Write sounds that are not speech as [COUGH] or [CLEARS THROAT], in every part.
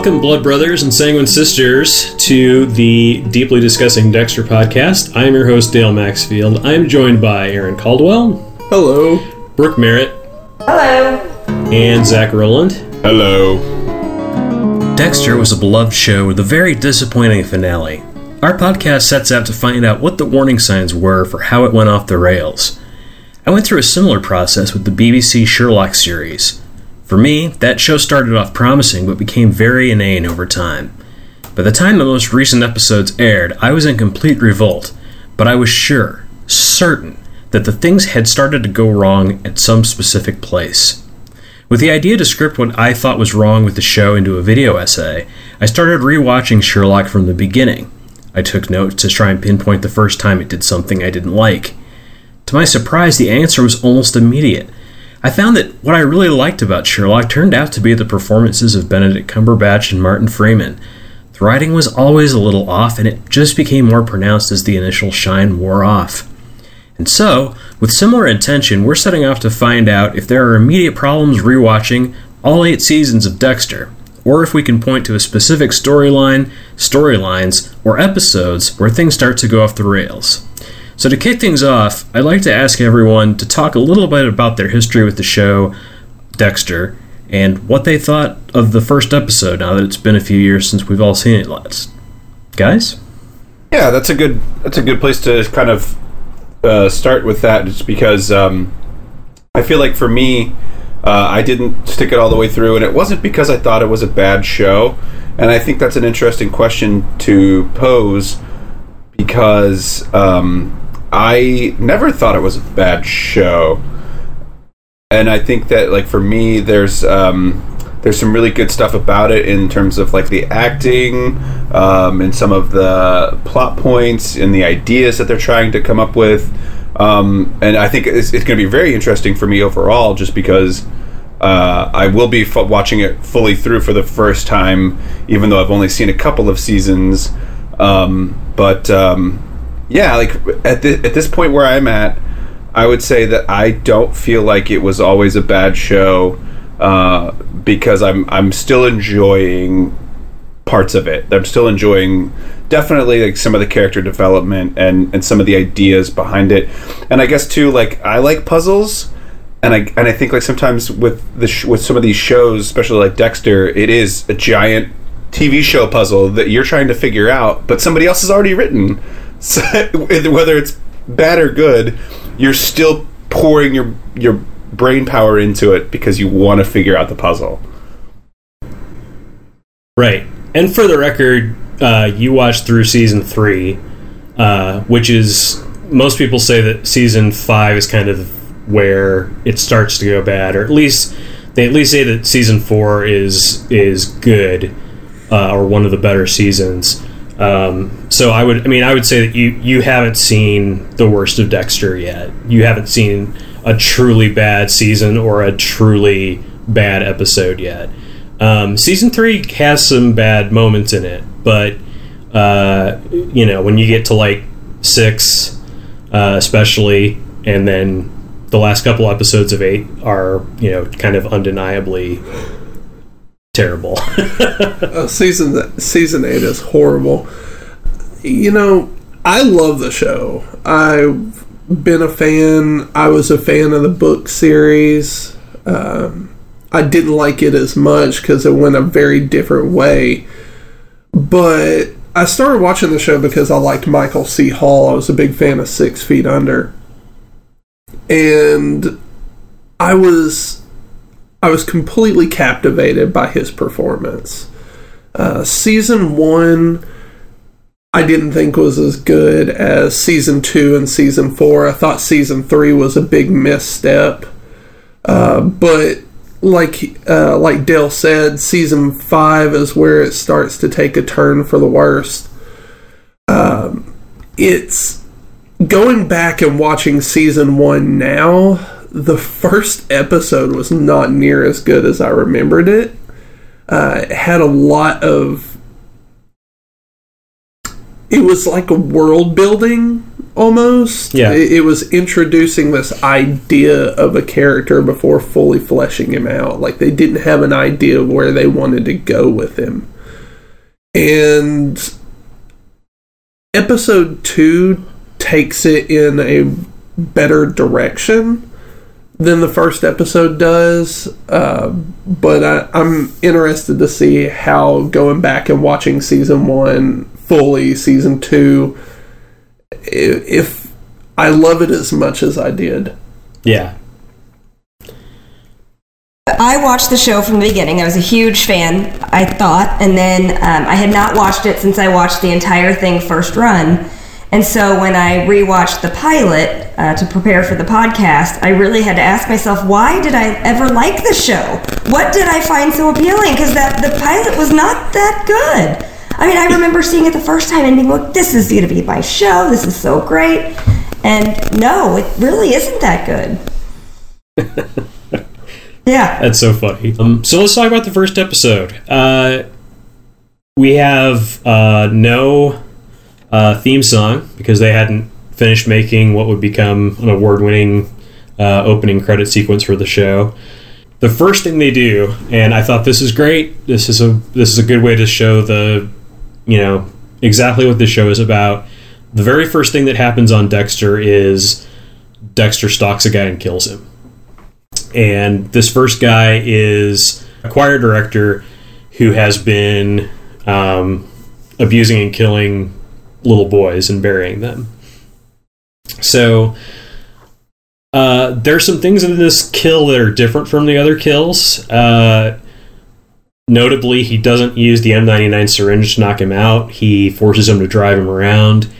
Welcome, Blood Brothers and Sanguine Sisters, to the Deeply Discussing Dexter podcast. I am your host, Dale Maxfield. I am joined by Aaron Caldwell, Hello. Brooke Merritt, Hello. and Zach Rowland. Hello. Dexter was a beloved show with a very disappointing finale. Our podcast sets out to find out what the warning signs were for how it went off the rails. I went through a similar process with the BBC Sherlock series. For me, that show started off promising but became very inane over time. By the time the most recent episodes aired, I was in complete revolt, but I was sure, certain, that the things had started to go wrong at some specific place. With the idea to script what I thought was wrong with the show into a video essay, I started rewatching Sherlock from the beginning. I took notes to try and pinpoint the first time it did something I didn't like. To my surprise, the answer was almost immediate. I found that what I really liked about Sherlock turned out to be the performances of Benedict Cumberbatch and Martin Freeman. The writing was always a little off, and it just became more pronounced as the initial shine wore off. And so, with similar intention, we're setting off to find out if there are immediate problems rewatching all eight seasons of Dexter, or if we can point to a specific storyline, storylines, or episodes where things start to go off the rails. So, to kick things off, I'd like to ask everyone to talk a little bit about their history with the show Dexter and what they thought of the first episode now that it's been a few years since we've all seen it last. Guys? Yeah, that's a good that's a good place to kind of uh, start with that, just because um, I feel like for me, uh, I didn't stick it all the way through, and it wasn't because I thought it was a bad show. And I think that's an interesting question to pose because um, I never thought it was a bad show, and I think that like for me, there's um, there's some really good stuff about it in terms of like the acting um, and some of the plot points and the ideas that they're trying to come up with. Um, and I think it's, it's going to be very interesting for me overall, just because uh, I will be f- watching it fully through for the first time, even though I've only seen a couple of seasons. Um, but um, yeah, like at the, at this point where I'm at, I would say that I don't feel like it was always a bad show uh, because I'm I'm still enjoying parts of it. I'm still enjoying definitely like some of the character development and and some of the ideas behind it. And I guess too like I like puzzles and I and I think like sometimes with the sh- with some of these shows, especially like Dexter, it is a giant TV show puzzle that you're trying to figure out, but somebody else has already written. So [LAUGHS] whether it's bad or good, you're still pouring your your brain power into it because you want to figure out the puzzle. Right. And for the record, uh, you watched through season three, uh, which is most people say that season five is kind of where it starts to go bad, or at least they at least say that season four is is good uh, or one of the better seasons. Um, so I would, I mean, I would say that you you haven't seen the worst of Dexter yet. You haven't seen a truly bad season or a truly bad episode yet. Um, season three has some bad moments in it, but uh, you know when you get to like six, uh, especially, and then the last couple episodes of eight are you know kind of undeniably terrible. [LAUGHS] Uh, season season eight is horrible. You know, I love the show. I've been a fan. I was a fan of the book series. Um, I didn't like it as much because it went a very different way. But I started watching the show because I liked Michael C. Hall. I was a big fan of Six Feet Under, and I was I was completely captivated by his performance. Uh, season one, I didn't think was as good as season two and season four. I thought season three was a big misstep. Uh, but like uh, like Dale said, season five is where it starts to take a turn for the worst. Um, it's going back and watching season one now. The first episode was not near as good as I remembered it. Uh, it had a lot of it was like a world building almost. Yeah. It, it was introducing this idea of a character before fully fleshing him out. Like they didn't have an idea of where they wanted to go with him. And episode two takes it in a better direction than the first episode does. Uh, but I, I'm interested to see how going back and watching season one fully, season two, if I love it as much as I did. Yeah. I watched the show from the beginning. I was a huge fan, I thought, and then um, I had not watched it since I watched the entire thing first run. And so when I rewatched the pilot uh, to prepare for the podcast, I really had to ask myself, why did I ever like the show? What did I find so appealing? Because that the pilot was not that good. I mean, I remember seeing it the first time and being like, this is going to be my show. This is so great. And no, it really isn't that good. [LAUGHS] yeah. That's so funny. Um, so let's talk about the first episode. Uh, we have uh, no uh, theme song because they hadn't finished making what would become an award-winning uh, opening credit sequence for the show. The first thing they do, and I thought this is great. This is a this is a good way to show the, you know, exactly what this show is about. The very first thing that happens on Dexter is Dexter stalks a guy and kills him and this first guy is a choir director who has been um, abusing and killing little boys and burying them. So uh, there's some things in this kill that are different from the other kills. Uh, notably, he doesn't use the M99 syringe to knock him out. He forces him to drive him around,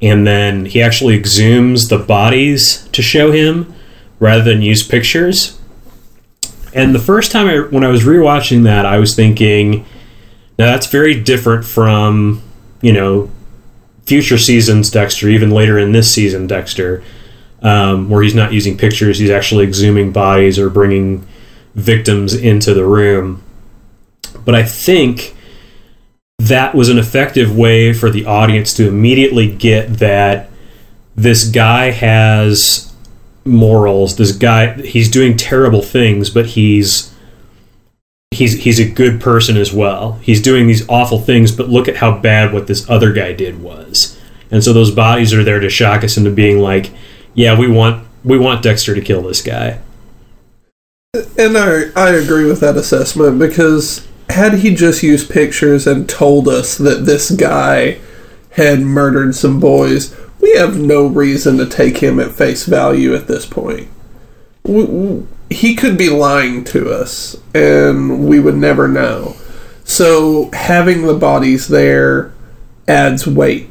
and then he actually exhumes the bodies to show him rather than use pictures. And the first time I, when I was rewatching that, I was thinking, now that's very different from, you know, future seasons Dexter, even later in this season Dexter, um, where he's not using pictures, he's actually exhuming bodies or bringing victims into the room. But I think that was an effective way for the audience to immediately get that this guy has morals. This guy, he's doing terrible things, but he's he's he's a good person as well. He's doing these awful things, but look at how bad what this other guy did was. And so those bodies are there to shock us into being like, yeah, we want we want Dexter to kill this guy. And I, I agree with that assessment because had he just used pictures and told us that this guy had murdered some boys, we have no reason to take him at face value at this point. We, he could be lying to us, and we would never know. So having the bodies there adds weight.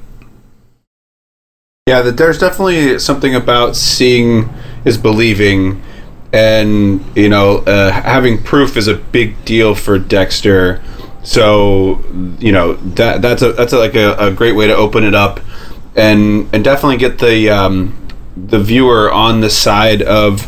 Yeah, there's definitely something about seeing is believing, and you know, uh, having proof is a big deal for Dexter. So you know that that's a that's a, like a, a great way to open it up, and and definitely get the um, the viewer on the side of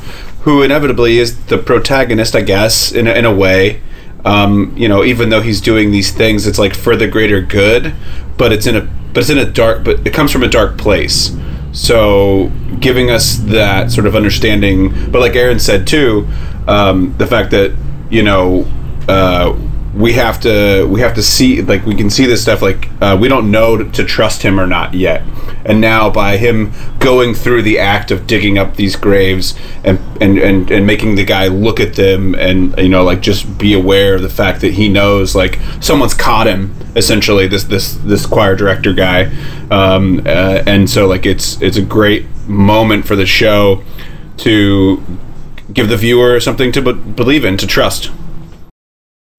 who inevitably is the protagonist, I guess, in a, in a way. Um, you know, even though he's doing these things, it's like for the greater good, but it's in a but it's in a dark, but it comes from a dark place. So giving us that sort of understanding, but like Aaron said too, um, the fact that you know uh, we have to we have to see like we can see this stuff like uh, we don't know to trust him or not yet. And now by him going through the act of digging up these graves and and and, and making the guy look at them and you know like just be aware of the fact that he knows like someone's caught him essentially this this this choir director guy. Um, uh, and so like it's it's a great moment for the show to give the viewer something to be- believe in to trust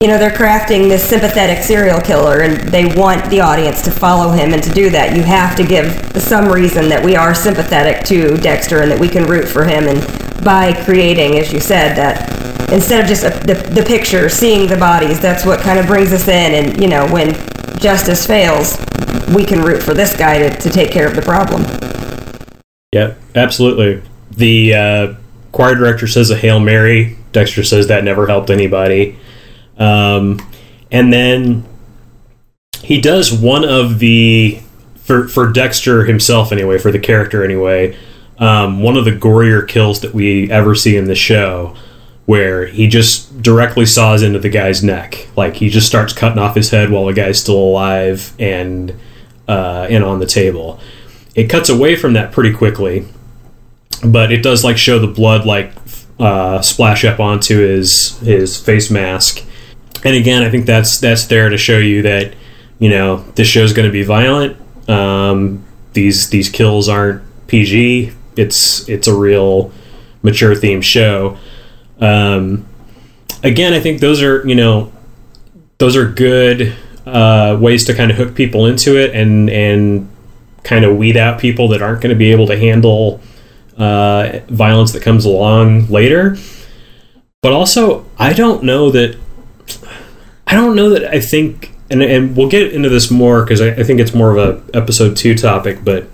you know they're crafting this sympathetic serial killer and they want the audience to follow him and to do that you have to give some reason that we are sympathetic to dexter and that we can root for him and by creating as you said that instead of just a, the, the picture seeing the bodies that's what kind of brings us in and you know when justice fails we can root for this guy to, to take care of the problem Yeah, absolutely. The uh, choir director says a Hail Mary. Dexter says that never helped anybody. Um, and then he does one of the for for Dexter himself anyway, for the character anyway. Um, one of the gorier kills that we ever see in the show, where he just directly saws into the guy's neck, like he just starts cutting off his head while the guy's still alive and uh, and on the table. It cuts away from that pretty quickly, but it does like show the blood like uh, splash up onto his his face mask. And again, I think that's that's there to show you that you know this show's going to be violent. Um, these these kills aren't PG. It's it's a real mature themed show. Um, again, I think those are you know those are good uh, ways to kind of hook people into it and and kind of weed out people that aren't going to be able to handle uh, violence that comes along later. But also, I don't know that. I don't know that I think, and, and we'll get into this more because I, I think it's more of a episode two topic. But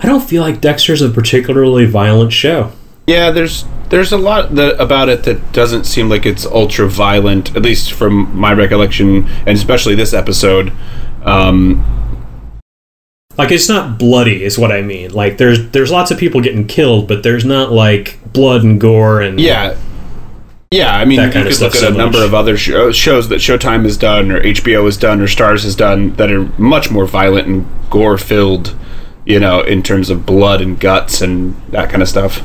I don't feel like Dexter's a particularly violent show. Yeah, there's there's a lot that, about it that doesn't seem like it's ultra violent, at least from my recollection, and especially this episode. Um, like it's not bloody, is what I mean. Like there's there's lots of people getting killed, but there's not like blood and gore and yeah, yeah. I mean, you could look stuff at a so number of other show, uh, shows that Showtime has done, or HBO has done, or Starz has done that are much more violent and gore filled. You know, in terms of blood and guts and that kind of stuff.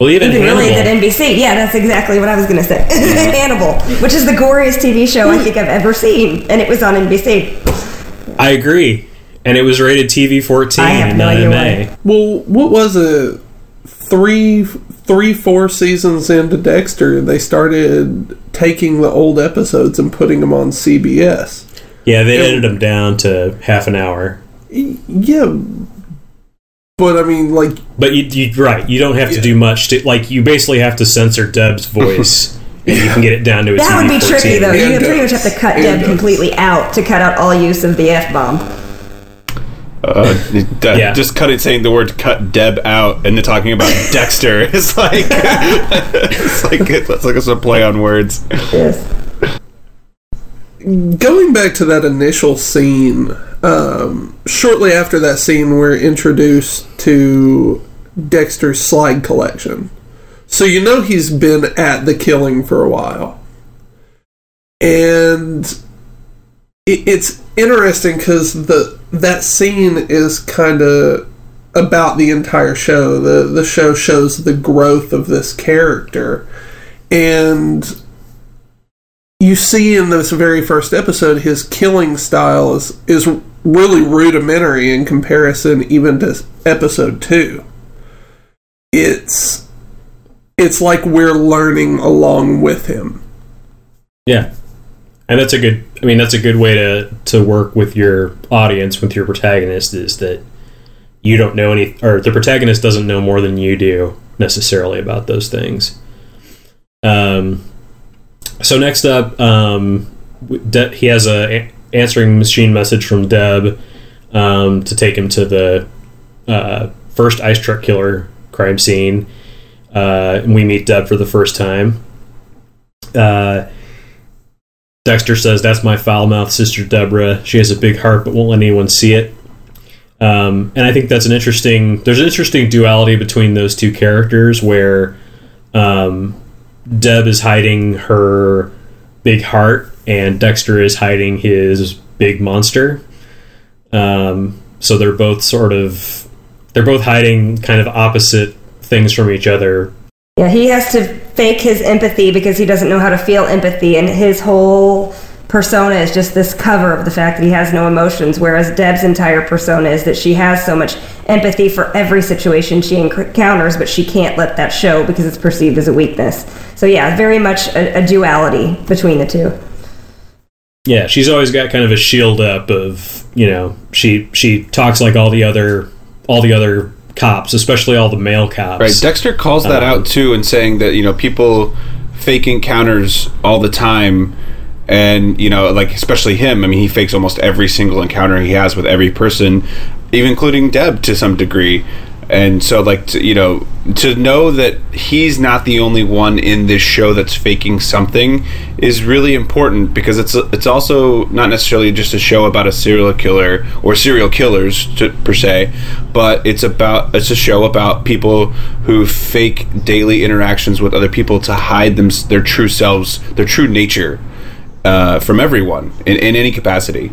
well even Even really Hannibal. at NBC. Yeah, that's exactly what I was going to say. [LAUGHS] Mm-hmm. Hannibal, which is the goriest TV show I mm. think I've ever seen, and it was on NBC. I agree, and it was rated TV fourteen, I have no not idea why. Well, what was it? Three, three, four seasons into Dexter, they started taking the old episodes and putting them on CBS. Yeah, they edited them down to half an hour. Yeah, but I mean, like, But you, you right, you don't have to do much to like. You basically have to censor Deb's [LAUGHS] voice, and you can get it down to a That would be TV-14. tricky, though. You And would pretty much have to cut And Deb does. completely out to cut out all use of the F bomb. Uh, that- Yeah. Just cutting saying the word "cut Deb" out and then talking about [LAUGHS] Dexter. [LAUGHS] It's like it's like it's like it's a play on words. Yes. going back to that initial scene, um, shortly after that scene, we're introduced to Dexter's slide collection. So you know he's been at the killing for a while. And it, it's interesting because the that scene is kind of about the entire show. The the show shows the growth of this character, and you see in this very first episode his killing style is is really rudimentary in comparison even to episode 2 it's it's like we're learning along with him Yeah, and that's a good. I mean, that's a good way to to work with your audience, with your protagonist, is that you don't know any, or the protagonist doesn't know more than you do necessarily about those things. Um. So next up, um, De- he has a a- answering machine message from Deb um, to take him to the uh, first ice truck killer crime scene. Uh, and we meet Deb for the first time. Uh, Dexter says, That's my foul mouth sister Deborah. She has a big heart but won't let anyone see it. Um, and I think that's an interesting, there's an interesting duality between those two characters where um, Deb is hiding her big heart and Dexter is hiding his big monster. Um, so they're both sort of, they're both hiding kind of opposite things from each other Yeah, he has to fake his empathy because he doesn't know how to feel empathy, and his whole persona is just this cover of the fact that he has no emotions. Whereas Deb's entire persona is that she has so much empathy for every situation she encounters, but she can't let that show because it's perceived as a weakness. So yeah, very much a, a duality between the two. Yeah, she's always got kind of a shield up of you know she she talks like all the other all the other cops, especially all the male cops. Right. Dexter calls that Um, out too, and saying that you know people fake encounters all the time, and you know, like especially him. I mean, he fakes almost every single encounter he has with every person, even including Deb to some degree. And so like to, you know to know that he's not the only one in this show that's faking something is really important because it's it's also not necessarily just a show about a serial killer or serial killers to, per se but it's about it's a show about people who fake daily interactions with other people to hide them their true selves their true nature uh, from everyone in, in any capacity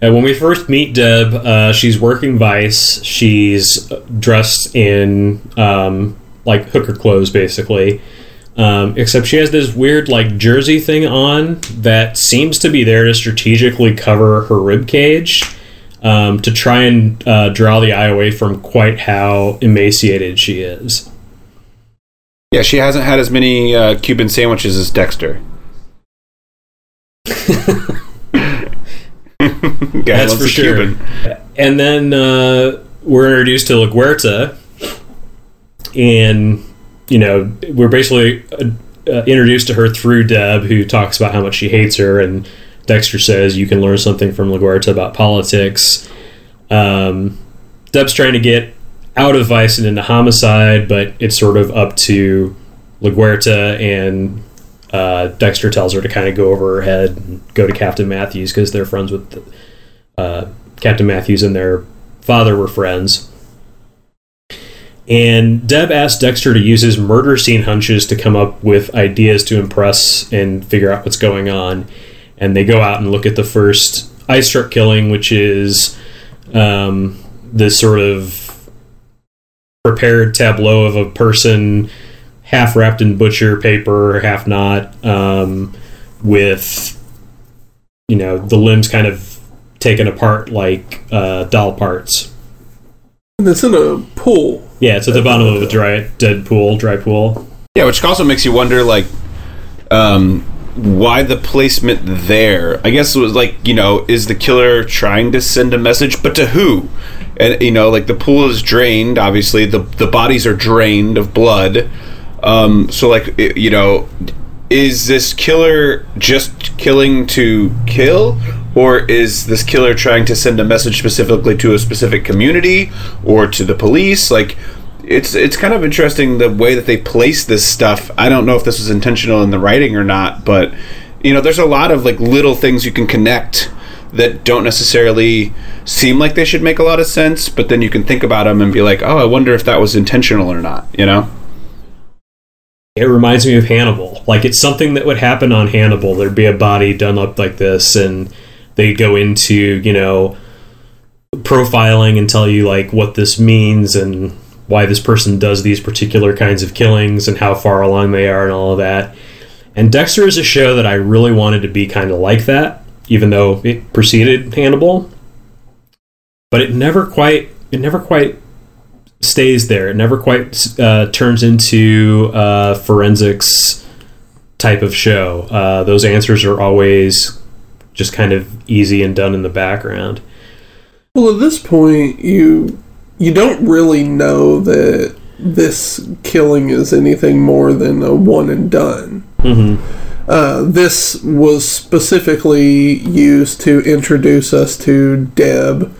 and when we first meet Deb, uh, she's working Vice. She's dressed in um, like hooker clothes, basically. Um, except she has this weird like jersey thing on that seems to be there to strategically cover her rib cage um, to try and uh, draw the eye away from quite how emaciated she is. Yeah, she hasn't had as many uh, Cuban sandwiches as Dexter. [LAUGHS] [LAUGHS] That's for sure. Cuban. And then uh, we're introduced to La LaGuerta, and you know we're basically uh, uh, introduced to her through Deb, who talks about how much she hates her, and Dexter says you can learn something from LaGuerta about politics. Um, Deb's trying to get out of vice and into homicide, but it's sort of up to LaGuerta and uh, Dexter tells her to kind of go over her head and go to Captain Matthews because they're friends with the, uh, Captain Matthews and their father were friends. And Deb asks Dexter to use his murder scene hunches to come up with ideas to impress and figure out what's going on. And they go out and look at the first ice truck killing, which is um, this sort of prepared tableau of a person half wrapped in butcher paper, half not, um, with you know the limbs kind of taken apart like uh, doll parts. And it's in a pool. Yeah, it's at the bottom of a dry dead pool, dry pool. Yeah, which also makes you wonder, like, um, why the placement there? I guess it was like, you know, is the killer trying to send a message, but to who? And you know, like the pool is drained. Obviously, the the bodies are drained of blood. Um, so, like, you know, is this killer just killing to kill, or is this killer trying to send a message specifically to a specific community or to the police? Like, it's it's kind of interesting the way that they place this stuff. I don't know if this was intentional in the writing or not, but you know, there's a lot of like little things you can connect that don't necessarily seem like they should make a lot of sense, but then you can think about them and be like, oh, I wonder if that was intentional or not. You know. It reminds me of Hannibal. Like it's something that would happen on Hannibal. There'd be a body done up like this, and they'd go into you know profiling and tell you like what this means and why this person does these particular kinds of killings and how far along they are and all of that. And Dexter is a show that I really wanted to be kind of like that, even though it preceded Hannibal. But it never quite it never quite stays there. It never quite uh, turns into a forensics type of show. Uh, those answers are always just kind of easy and done in the background. Well, at this point, you you don't really know that this killing is anything more than a one and done. Mm-hmm. Uh, this was specifically used to introduce us to Deb,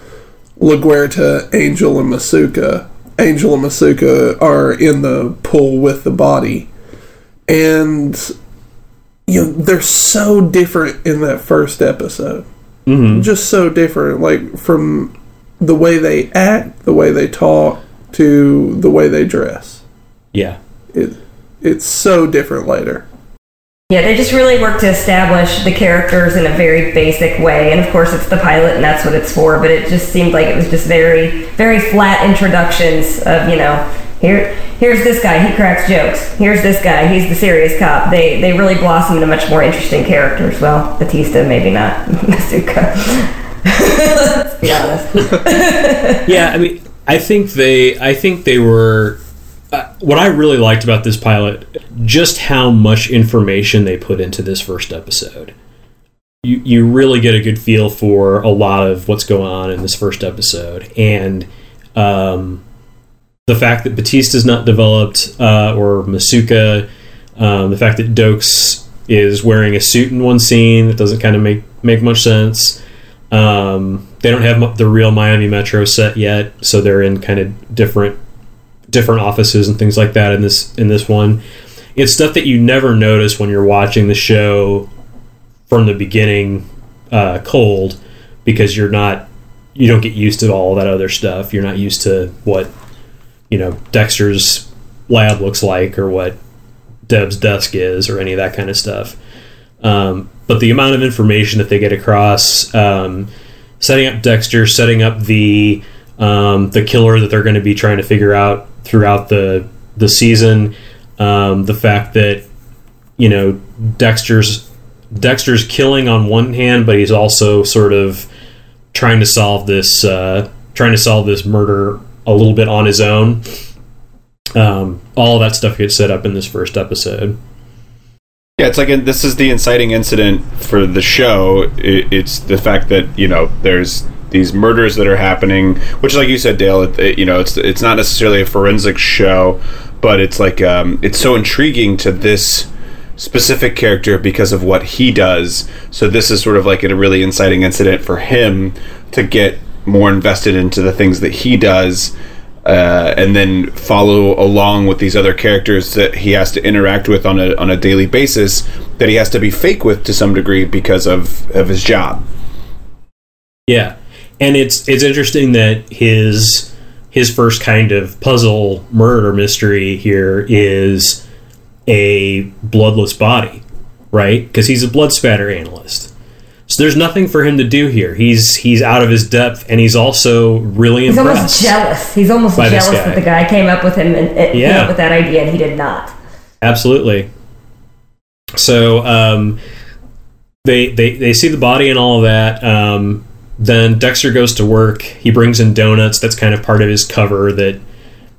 LaGuerta, Angel, and Masuka. Angel and Masuka are in the pool with the body. And you know, they're so different in that first episode. Mm-hmm. Just so different. Like from the way they act, the way they talk, to the way they dress. Yeah. It it's so different later. Yeah, they just really work to establish the characters in a very basic way. And of course, it's the pilot, and that's what it's for. But it just seemed like it was just very, very flat introductions of, you know, here, here's this guy, he cracks jokes. Here's this guy, he's the serious cop. They, they really blossom into much more interesting characters. Well, Batista, maybe not. [LAUGHS] Masuka. [LAUGHS] Let's be honest. [LAUGHS] yeah, I mean, I think they, I think they were what I really liked about this pilot, just how much information they put into this first episode. You you really get a good feel for a lot of what's going on in this first episode, and um, the fact that Batista's not developed uh, or Masuka, um, the fact that Doakes is wearing a suit in one scene that doesn't kind of make make much sense. Um, they don't have the real Miami Metro set yet, so they're in kind of different different offices and things like that in this in this one. It's stuff that you never notice when you're watching the show from the beginning uh, cold because you're not you don't get used to all that other stuff. You're not used to what you know Dexter's lab looks like or what Deb's desk is or any of that kind of stuff. Um, but the amount of information that they get across, um, setting up Dexter, setting up the um, the killer that they're going to be trying to figure out throughout the the season, um, the fact that you know Dexter's Dexter's killing on one hand, but he's also sort of trying to solve this uh, trying to solve this murder a little bit on his own. Um, all that stuff gets set up in this first episode. Yeah, it's like a, this is the inciting incident for the show. It, it's the fact that you know there's these murders that are happening, which, like you said, Dale, it, it, you know, it's it's not necessarily a forensic show, but it's like um, it's so intriguing to this specific character because of what he does. So this is sort of like a really inciting incident for him to get more invested into the things that he does uh, and then follow along with these other characters that he has to interact with on a on a daily basis that he has to be fake with to some degree because of of his job. Yeah, and it's it's interesting that his his first kind of puzzle murder mystery here is a bloodless body, right? Because he's a blood spatter analyst. So there's nothing for him to do here. He's he's out of his depth, and he's also really He's impressed. almost jealous. He's almost jealous that the guy came up with him and, and came Yeah. up with that idea, and he did not. Absolutely. So um, they, they they see the body and all of that. Um, then Dexter goes to work. He brings in donuts. That's kind of part of his cover. That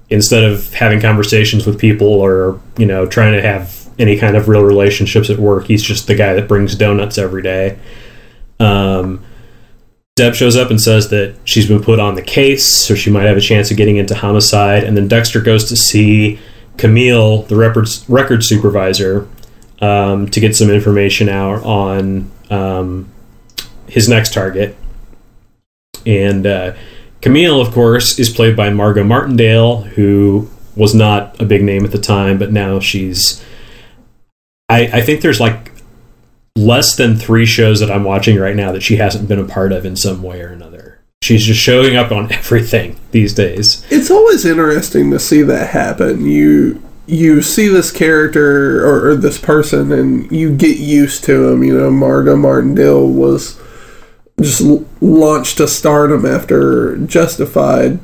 instead of having conversations with people or you know trying to have any kind of real relationships at work, he's just the guy that brings donuts every day. Um, Deb shows up and says that she's been put on the case, so she might have a chance of getting into homicide. And then Dexter goes to see Camille, the record supervisor, um, to get some information out on um, his next target. And uh, Camille, of course, is played by Margot Martindale, who was not a big name at the time, but now she's. I, I think there's like less than three shows that I'm watching right now that she hasn't been a part of in some way or another. She's just showing up on [LAUGHS] everything these days. It's always interesting to see that happen. You you see this character or, or this person, and you get used to him. You know, Margot Martindale was just launched to stardom after Justified,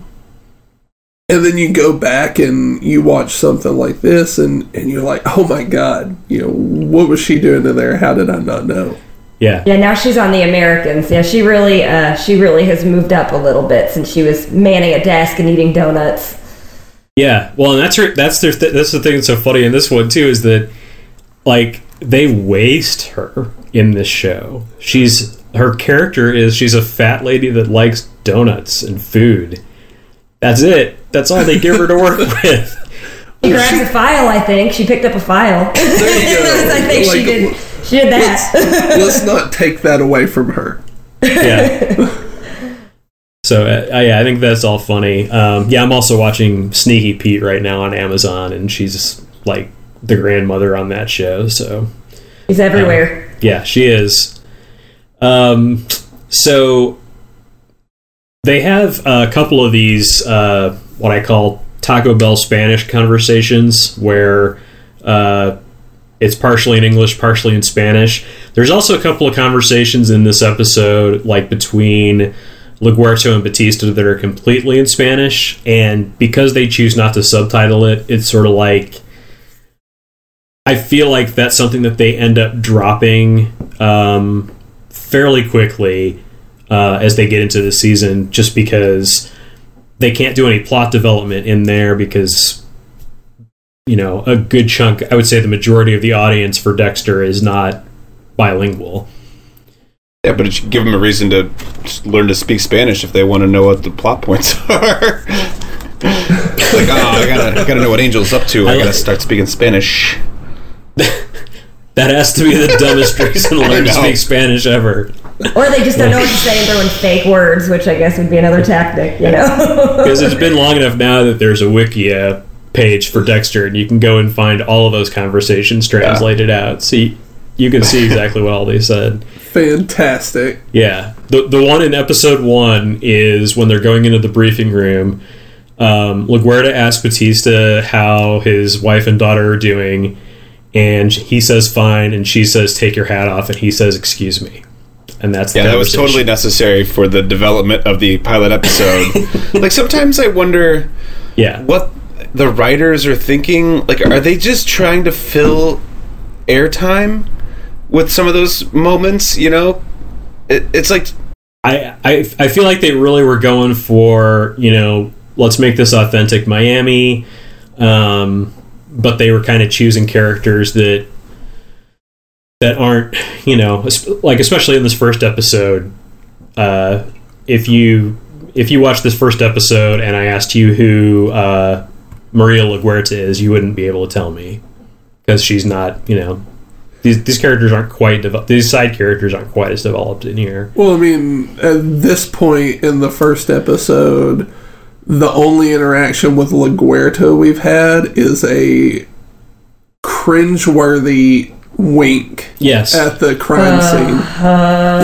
and then you go back and you watch something like this, and and you're like, oh my god, you know, what was she doing in there? How did I not know? Yeah. Yeah, now she's on the Americans. Yeah, she really, uh, she really has moved up a little bit since she was manning a desk and eating donuts. Yeah, well, and that's her, that's their th- that's the thing that's so funny in this one too is that like they waste her in this show. She's her character is she's a fat lady that likes donuts and food. That's it. That's all they give her to work [LAUGHS] with. She grabs a file. I think she picked up a file. There you [LAUGHS] go. I think she Like, did. She did that. Let's not take that away from her. Yeah. So uh, yeah, I think that's all funny. Um, yeah, I'm also watching Sneaky Pete right now on Amazon, and she's like the grandmother on that show. So She's everywhere. Yeah, she is. Um, so they have a couple of these uh, what I call Taco Bell Spanish conversations where uh, it's partially in English, partially in Spanish. There's also a couple of conversations in this episode, like between LaGuerta and Batista, that are completely in Spanish, and because they choose not to subtitle it, it's sort of like I feel like that's something that they end up dropping um, fairly quickly uh, as they get into the season, just because they can't do any plot development in there because you know a good chunk, I would say the majority of the audience for Dexter is not bilingual. Yeah, but it should give them a reason to learn to speak Spanish if they want to know what the plot points [LAUGHS] are. like, oh, I gotta, I gotta know what Angel's up to. I, I gotta like- start speaking Spanish. [LAUGHS] That has to be the [LAUGHS] dumbest reason to learn to speak Spanish ever. or they just don't know what to say and throw in [LAUGHS] fake words, which I guess would be another tactic, you know? [LAUGHS] because it's been long enough now that there's a Wikia page for Dexter, and you can go and find all of those conversations translated out. See, you can see exactly what all they said. Fantastic. Yeah, the the one in episode one is when they're going into the briefing room. Um, LaGuerta asks Batista how his wife and daughter are doing, and he says fine, and she says take your hat off, and he says excuse me, and that's the Yeah, that was totally necessary for the development of the pilot episode. [LAUGHS] like sometimes I wonder yeah. what the writers are thinking. Like, are they just trying to fill airtime with some of those moments? You know, it, it's like I, I I feel like they really were going for you know let's make this authentic Miami, um, but they were kind of choosing characters that that aren't you know like especially in this first episode. Uh, if you if you watch this first episode and I asked you who uh, Maria LaGuerta is, you wouldn't be able to tell me because she's not you know. These, these characters aren't quite developed. These side characters aren't quite as developed in here. Well, I mean, at this point in the first episode, the only interaction with LaGuerta we've had is a cringeworthy wink Yes, at the crime scene,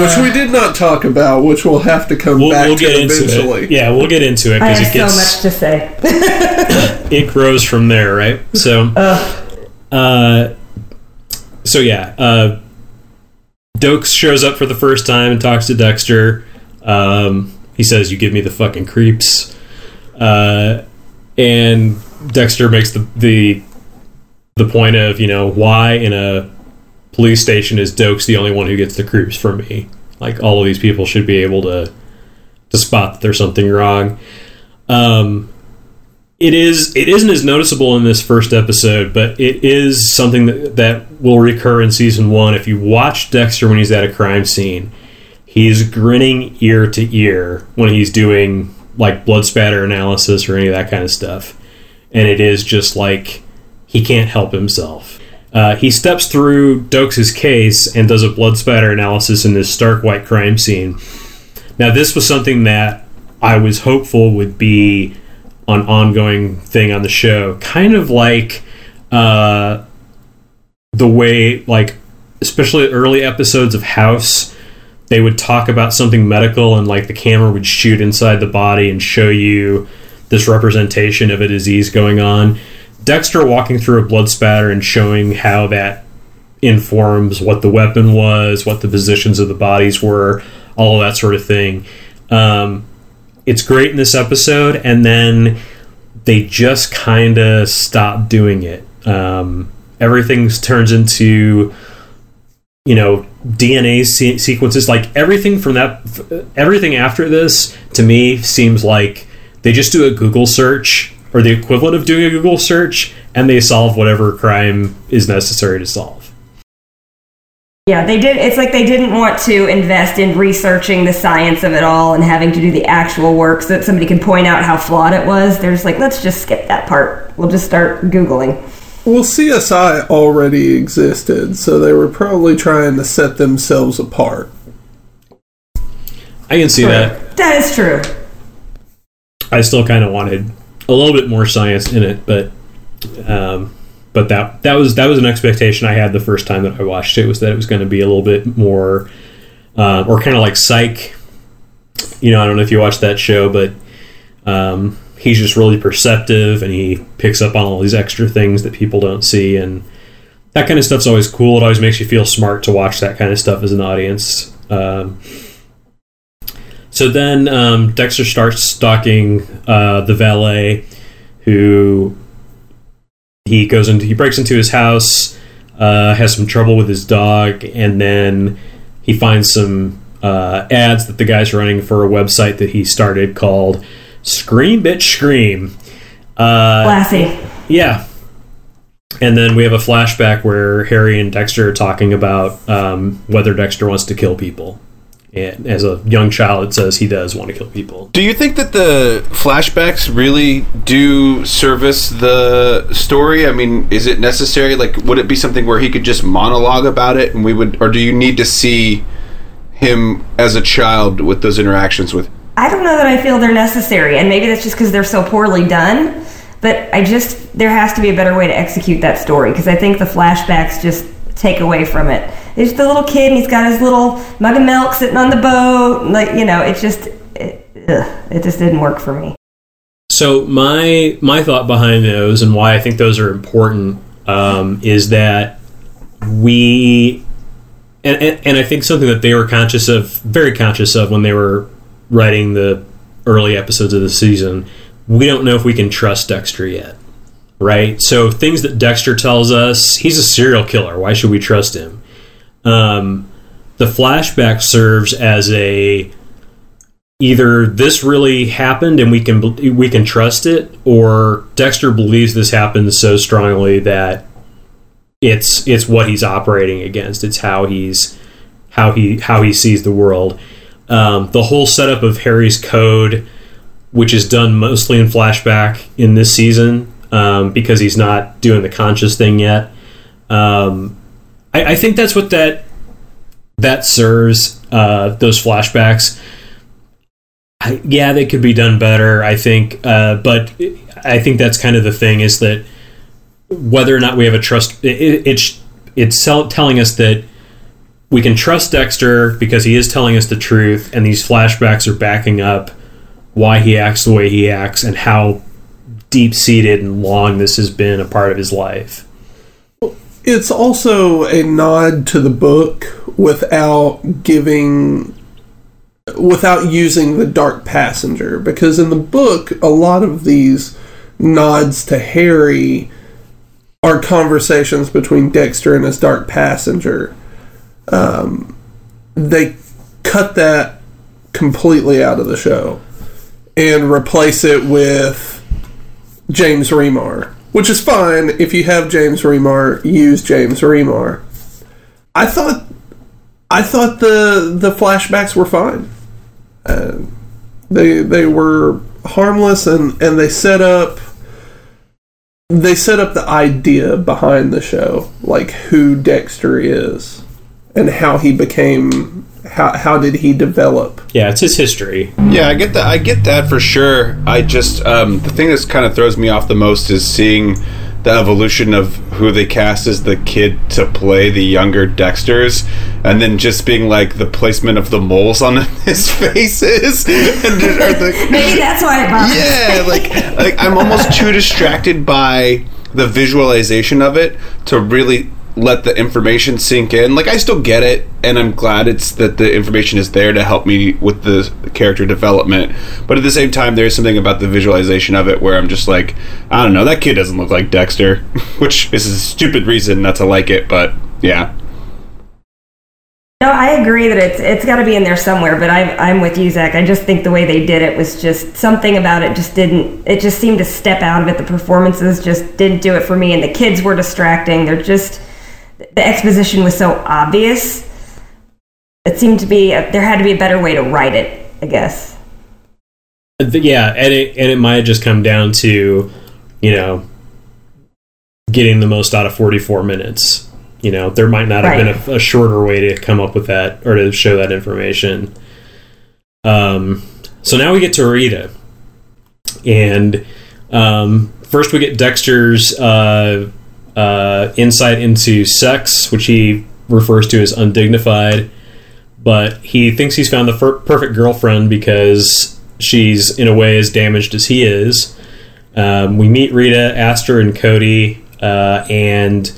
which we did not talk about, which we'll have to come we'll, back we'll to into eventually. it. Yeah, we'll get into it I because have it gets so much to say. [COUGHS] it grows from there, right? So, uh, so yeah, uh, Doakes shows up for the first time and talks to Dexter. Um, he says, "You give me the fucking creeps," uh, and Dexter makes the the the point of you know why in a police station is Doakes the only one who gets the creeps from me? Like all of these people should be able to to spot that there's something wrong. Um, it is it isn't as noticeable in this first episode, but it is something that, that will recur in season one. If you watch Dexter when he's at a crime scene, he's grinning ear to ear when he's doing like blood spatter analysis or any of that kind of stuff, and it is just like he can't help himself. Uh, he steps through Doakes' case and does a blood spatter analysis in this stark white crime scene. Now, this was something that I was hopeful would be an ongoing thing on the show, kind of like uh, the way, like, especially early episodes of House, they would talk about something medical and, like, the camera would shoot inside the body and show you this representation of a disease going on. Dexter walking through a blood spatter and showing how that informs what the weapon was, what the positions of the bodies were, all that sort of thing. Um, it's great in this episode, and then they just kind of stop doing it. Um, everything turns into you know DNA se- sequences. Like everything from that, everything after this to me seems like they just do a Google search or the equivalent of doing a Google search, and they solve whatever crime is necessary to solve. Yeah, they did. It's like they didn't want to invest in researching the science of it all and having to do the actual work so that somebody could point out how flawed it was. They're just like, let's just skip that part. We'll just start Googling. Well, CSI already existed, so they were probably trying to set themselves apart. I can see that. That is true. I still kind of wanted a little bit more science in it, but um, but that that was that was an expectation I had the first time that I watched it was that it was going to be a little bit more uh, or kind of like Psych. You know, I don't know if you watched that show, but um, he's just really perceptive and he picks up on all these extra things that people don't see, and that kind of stuff's always cool. It always makes you feel smart to watch that kind of stuff as an audience. Um, so then um, Dexter starts stalking uh, the valet, who he goes into. He breaks into his house, uh, has some trouble with his dog, and then he finds some uh, ads that the guy's running for a website that he started called Scream Bitch Scream. Uh, Classy. yeah. And then we have a flashback where Harry and Dexter are talking about um, whether Dexter wants to kill people. And as a young child, it says he does want to kill people. Do you think that the flashbacks really do service the story? I mean, is it necessary? Like, would it be something where he could just monologue about it, and we would, or do you need to see him as a child with those interactions with I don't know that I feel they're necessary, and maybe that's just because they're so poorly done. But I just there has to be a better way to execute that story because I think the flashbacks just take away from it. It's the little kid, and he's got his little mug of milk sitting on the boat. Like you know, it just it, ugh, it just didn't work for me. So my my thought behind those and why I think those are important um, is that we and, and, and I think something that they were conscious of, very conscious of when they were writing the early episodes of the season. We don't know if we can trust Dexter yet, right? So things that Dexter tells us, he's a serial killer. Why should we trust him? Um, the flashback serves as a either this really happened and we can we can trust it, or Dexter believes this happened so strongly that it's it's what he's operating against. It's how he's how he how he sees the world. Um, the whole setup of Harry's code, which is done mostly in flashback in this season, um, because he's not doing the conscious thing yet. Um, I, I think that's what that that serves uh, those flashbacks. I, yeah, they could be done better. I think, uh, but I think that's kind of the thing is that whether or not we have a trust, it, it's it's telling us that we can trust Dexter because he is telling us the truth, and these flashbacks are backing up why he acts the way he acts and how deep seated and long this has been a part of his life. It's also a nod to the book without giving without using the dark passenger because in the book a lot of these nods to Harry are conversations between Dexter and his dark passenger. Um, they cut that completely out of the show and replace it with James Remar, which is fine if you have James Remar. Use James Remar. I thought, I thought the the flashbacks were fine. Uh, they they were harmless and and they set up they set up the idea behind the show, like who Dexter is and how he became how how did he develop? Yeah, it's his history. Yeah, I get that. I get that for sure. I just um, the thing that kind of throws me off the most is seeing the evolution of who they cast as the kid to play the younger Dexters, and then just being like the placement of the moles on [LAUGHS] his faces. [LAUGHS] and the, Maybe that's why it bothers. Yeah, like like I'm almost too distracted by the visualization of it to really let the information sink in. Like I still get it, and I'm glad it's that the information is there to help me with the character development. But at the same time, there's something about the visualization of it where I'm just like, I don't know, that kid doesn't look like Dexter, [LAUGHS] which is a stupid reason not to like it, but yeah. No, I agree that it's it's got to be in there somewhere. But I'm I'm with you, Zach. I just think the way they did it was just something about it just didn't. It just seemed to step out of it. The performances just didn't do it for me, and the kids were distracting. They're just the exposition was so obvious. It seemed to be a, there had to be a better way to write it, I guess. Yeah, and it and it might just come down to, you know, getting the most out of forty four minutes. You know, there might not have right. been a, a, shorter way to come up with that or to show that information. Um, so now we get to Rita, and um, first we get Dexter's uh, uh, insight into sex, which he refers to as undignified. But he thinks he's found the fir- perfect girlfriend because she's, in a way, as damaged as he is. Um, we meet Rita, Aster, and Cody, uh, and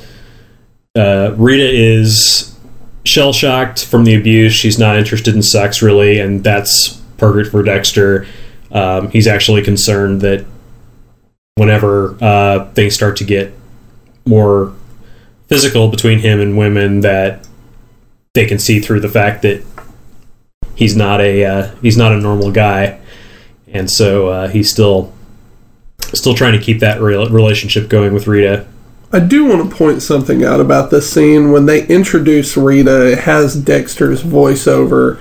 uh, Rita is shell shocked from the abuse. She's not interested in sex, really, and that's perfect for Dexter. Um, he's actually concerned that whenever uh, things start to get more physical between him and women that they can see through the fact that he's not a uh, he's not a normal guy, and so uh, he's still still trying to keep that relationship going with Rita. I do want to point something out about this scene when they introduce Rita. It has Dexter's voiceover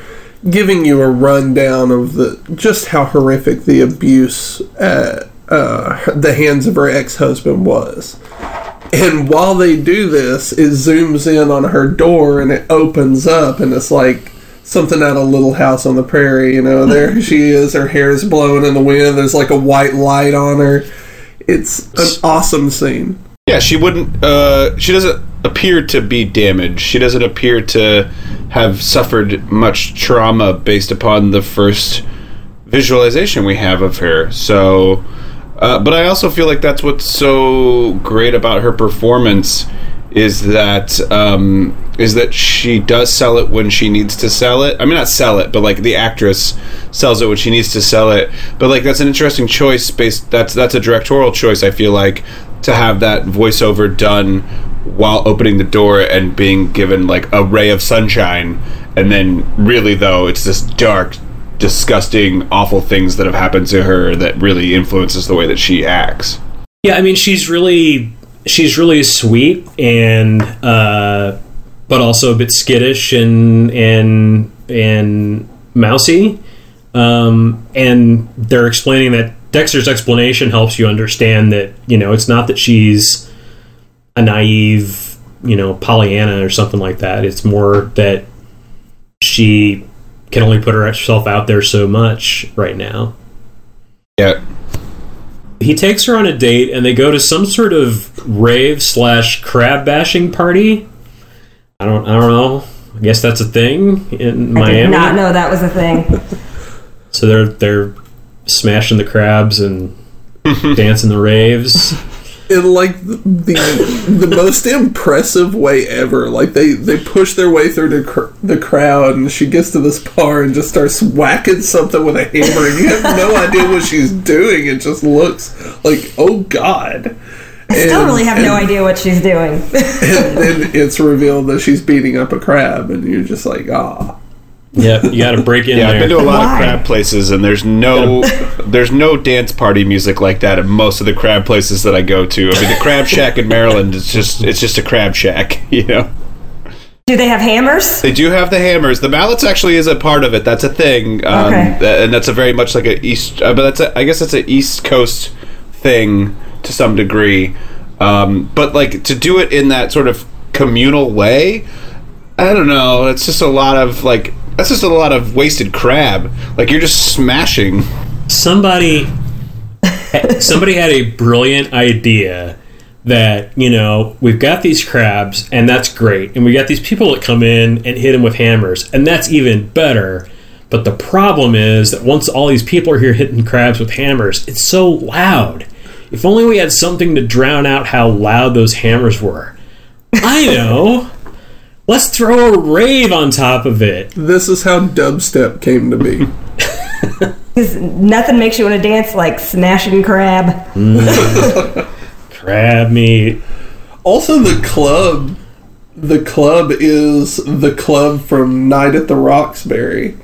giving you a rundown of the just how horrific the abuse at uh, the hands of her ex-husband was. And while they do this, it zooms in on her door and it opens up, and it's like something out of Little House on the Prairie. You know, [LAUGHS] there she is. Her hair is blowing in the wind. There's like a white light on her. It's an awesome scene. Yeah, she wouldn't. Uh, she doesn't appear to be damaged. She doesn't appear to have suffered much trauma based upon the first visualization we have of her. So, uh, but I also feel like that's what's so great about her performance is that um, is that she does sell it when she needs to sell it. I mean, not sell it, but like the actress sells it when she needs to sell it. But like that's an interesting choice. Based that's that's a directorial choice. I feel like to have that voiceover done while opening the door and being given like a ray of sunshine, and then really though it's this dark. Disgusting, awful things that have happened to her that really influences the way that she acts. Yeah, I mean, she's really she's really sweet and uh, but also a bit skittish and and and mousy. Um, and they're explaining that Dexter's explanation helps you understand that you know it's not that she's a naive you know Pollyanna or something like that. It's more that she can only put herself out there so much right now. Yeah, he takes her on a date and they go to some sort of rave slash crab bashing party. I don't I don't know. I guess that's a thing in I Miami. I did not know that was a thing. So they're they're smashing the crabs and [LAUGHS] dancing the raves. In like the the, most impressive way ever. Like they they push their way through the cr- the crowd, and she gets to this bar and just starts whacking something with a hammer, and you have no idea what she's doing. It just looks like oh god. I still And- really have no idea what she's doing. And then it's revealed that she's beating up a crab, and you're just like ah. Yep, you got to break in there. Yeah, I've been to a lot Why? of crab places, and there's no [LAUGHS] there's no dance party music like that at most of the crab places that I go to. I mean, the Crab Shack in Maryland is just it's just a crab shack, [LAUGHS] you know. Do they have hammers? They do have the hammers. The mallets actually is a part of it. That's a thing, um, Okay. and that's a very much like a east. Uh, but that's a, I guess that's an East Coast thing to some degree. Um, but like to do it in that sort of communal way, I don't know. It's just a lot of like that's just a lot of wasted crab. Like you're just smashing. somebody [LAUGHS] somebody had a brilliant idea that you know we've got these crabs and that's great. And we got these people that come in and hit them with hammers and that's even better. But the problem is that once all these people are here hitting crabs with hammers it's so loud. If only we had something to drown out how loud those hammers were. I know let's throw a rave on top of it This is how dubstep came to be. [LAUGHS] Because nothing makes you want to dance like smashing crab. Mm. [LAUGHS] crab meat Also, the club, the club is the club from Night at the Roxbury.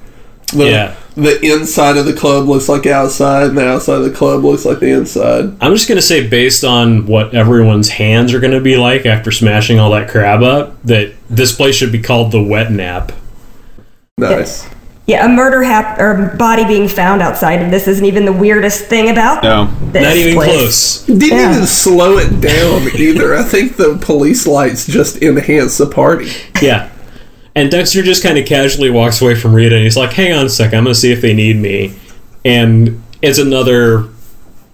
The, Yeah. The inside of the club looks like outside, and the outside of the club looks like the inside. I'm just gonna say, based on what everyone's hands are gonna be like after smashing all that crab up, that this place should be called the Wet Nap. Nice. Yeah, a murder hap- or body being found outside of this isn't even the weirdest thing about No, this Not even place. close. Didn't Yeah. even slow it down either. I think the police lights just enhance the party. Yeah. And Dexter just kind of casually walks away from Rita, and he's like, "Hang on a second, I'm gonna see if they need me." And it's another,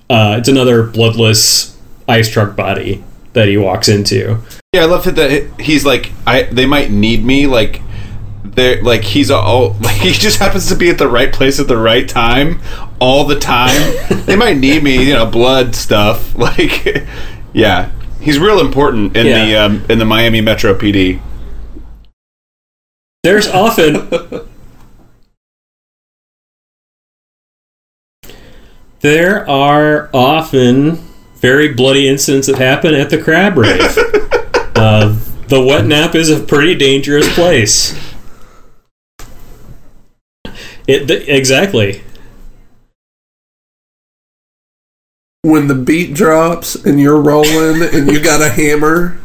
uh, it's another bloodless ice truck body that he walks into. Yeah, I love that he's like, I they might need me. Like, they're like he's all [LAUGHS] like he just happens to be at the right place at the right time all the time. [LAUGHS] they might need me, you know, blood stuff. [LAUGHS] Like, yeah, he's real important in the um, in the Miami Metro PD. There's often there are often very bloody incidents that happen at the crab rave. [LAUGHS] uh, the wet nap is a pretty dangerous place. It th- exactly. When the beat drops and you're rolling and you got a hammer,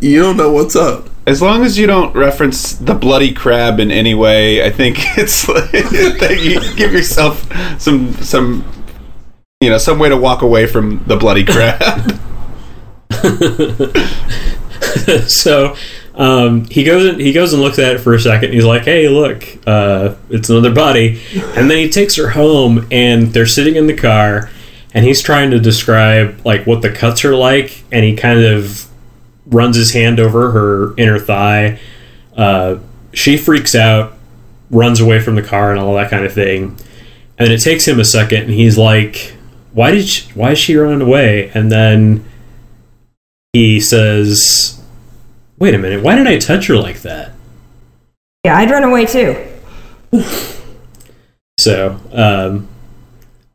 you don't know what's up. As long as you don't reference the bloody crab in any way, I think [LAUGHS] it's like, [LAUGHS] that you give yourself some some you know some way to walk away from the bloody crab. [LAUGHS] so um, he goes and he goes and looks at it for a second. He's like, "Hey, look, uh, it's another body." And then he takes her home, and they're sitting in the car, and he's trying to describe like what the cuts are like, and he kind of runs his hand over her inner thigh. Uh, she freaks out, runs away from the car, and all that kind of thing. And it takes him a second, and he's like, "Why did she, why is she running away?" And then he says, "Wait a minute, why did I touch her like that?" Yeah, I'd run away too. [LAUGHS] So um,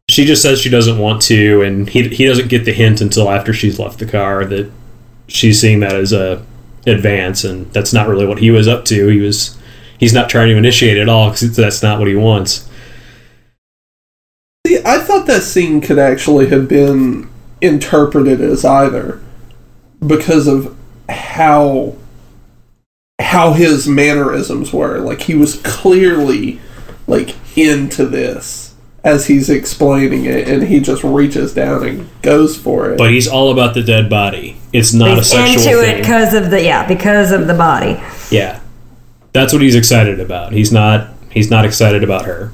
she just says she doesn't want to, and he he doesn't get the hint until after she's left the car that she's seeing that as a advance, and that's not really what he was up to. He was he's not trying to initiate at all because that's not what he wants. See, I thought that scene could actually have been interpreted as either because of how how his mannerisms were. Like he was clearly like into this as he's explaining it and he just reaches down and goes for it. But he's all about the dead body. It's not a He's sexual into it thing. because of the yeah, because of the body. yeah, that's what he's excited about. He's not he's not excited about her.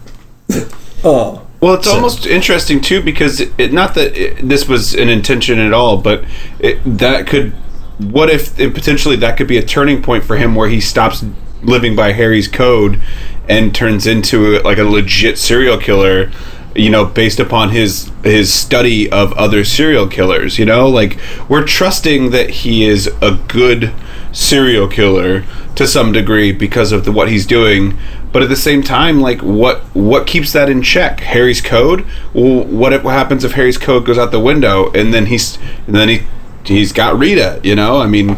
[LAUGHS] oh. Well, it's almost interesting too because it, it, not that it, this was an intention at all, but it, that could. What if it, potentially that could be a turning point for him where he stops living by Harry's code and turns into like a legit serial killer? You know, based upon his his study of other serial killers. You know, like we're trusting that he is a good serial killer to some degree because of the, what he's doing but at the same time like what what keeps that in check harry's code well what, if, what happens if harry's code goes out the window and then he's and then he he's got rita you know i mean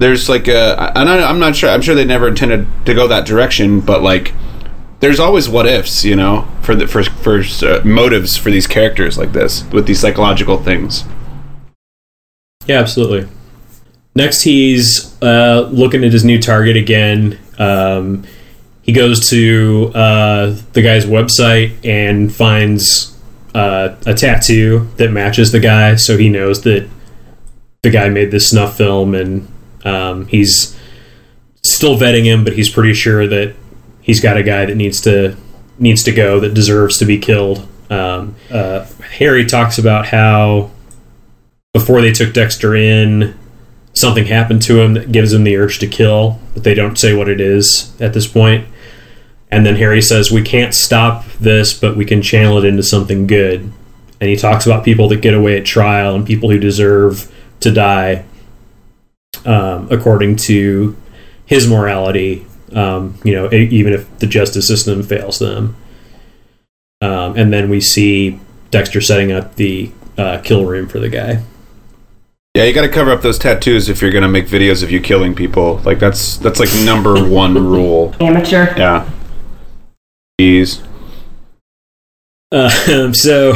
there's like a and I, i'm not sure i'm sure they never intended to go that direction but like there's always what ifs you know for the for, for uh, motives for these characters like this with these psychological things Yeah, absolutely. Next, he's uh, looking at his new target again. Um, he goes to uh, the guy's website and finds uh, a tattoo that matches the guy, so he knows that the guy made this snuff film, and um, he's still vetting him, but he's pretty sure that he's got a guy that needs to needs to go that deserves to be killed. Um, uh, Harry talks about how before they took Dexter in, something happened to him that gives him the urge to kill, but they don't say what it is at this point. And then Harry says, We can't stop this, but we can channel it into something good. And he talks about people that get away at trial and people who deserve to die um, according to his morality, um, you know, e- even if the justice system fails them. Um, and then we see Dexter setting up the uh, kill room for the guy. yeah you got to cover up those tattoos if you're going to make videos of you killing people like that's that's like number [LAUGHS] one rule Amateur. yeah Jeez. Um, [LAUGHS] so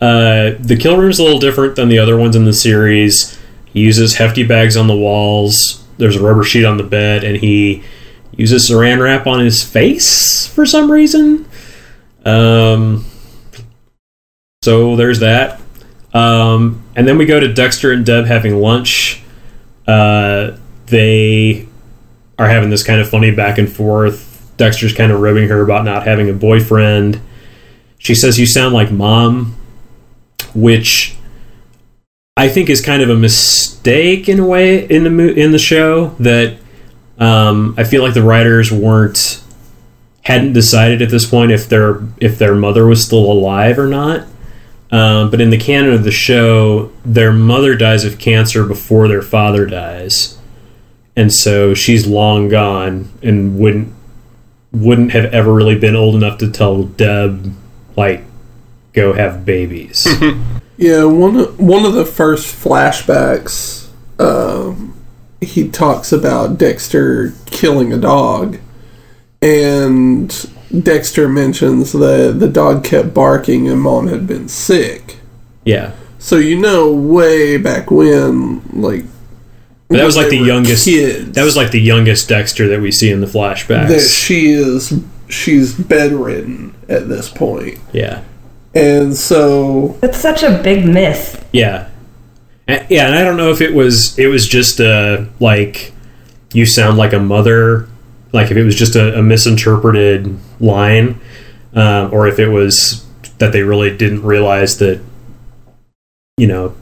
uh, the kill room's a little different than the other ones in the series. He uses hefty bags on the walls. There's a rubber sheet on the bed, and he uses saran wrap on his face for some reason. Um, so there's that. Um, and then we go to Dexter and Deb having lunch. Uh, they are having this kind of funny back and forth. Dexter's kind of ribbing her about not having a boyfriend. She says, You sound like mom, which I think is kind of a mistake in a way in the, in the show that um, I feel like the writers weren't hadn't decided at this point if their if their mother was still alive or not. Um, but in the canon of the show, their mother dies of cancer before their father dies, and so she's long gone and wouldn't wouldn't have ever really been old enough to tell Deb like go have babies. [LAUGHS] Yeah, one of, one of the first flashbacks, um, he talks about Dexter killing a dog, and Dexter mentions that the dog kept barking and mom had been sick. yeah. So you know, way back when, like But that was like the youngest kids, that was like the youngest Dexter that we see in the flashbacks. that she is she's bedridden at this point, yeah. And so That's such a big myth. Yeah. And- Yeah, and I don't know if it was it was just uh like you sound like a mother, like if it was just a, a misinterpreted line, um, or if it was that they really didn't realize that, you know,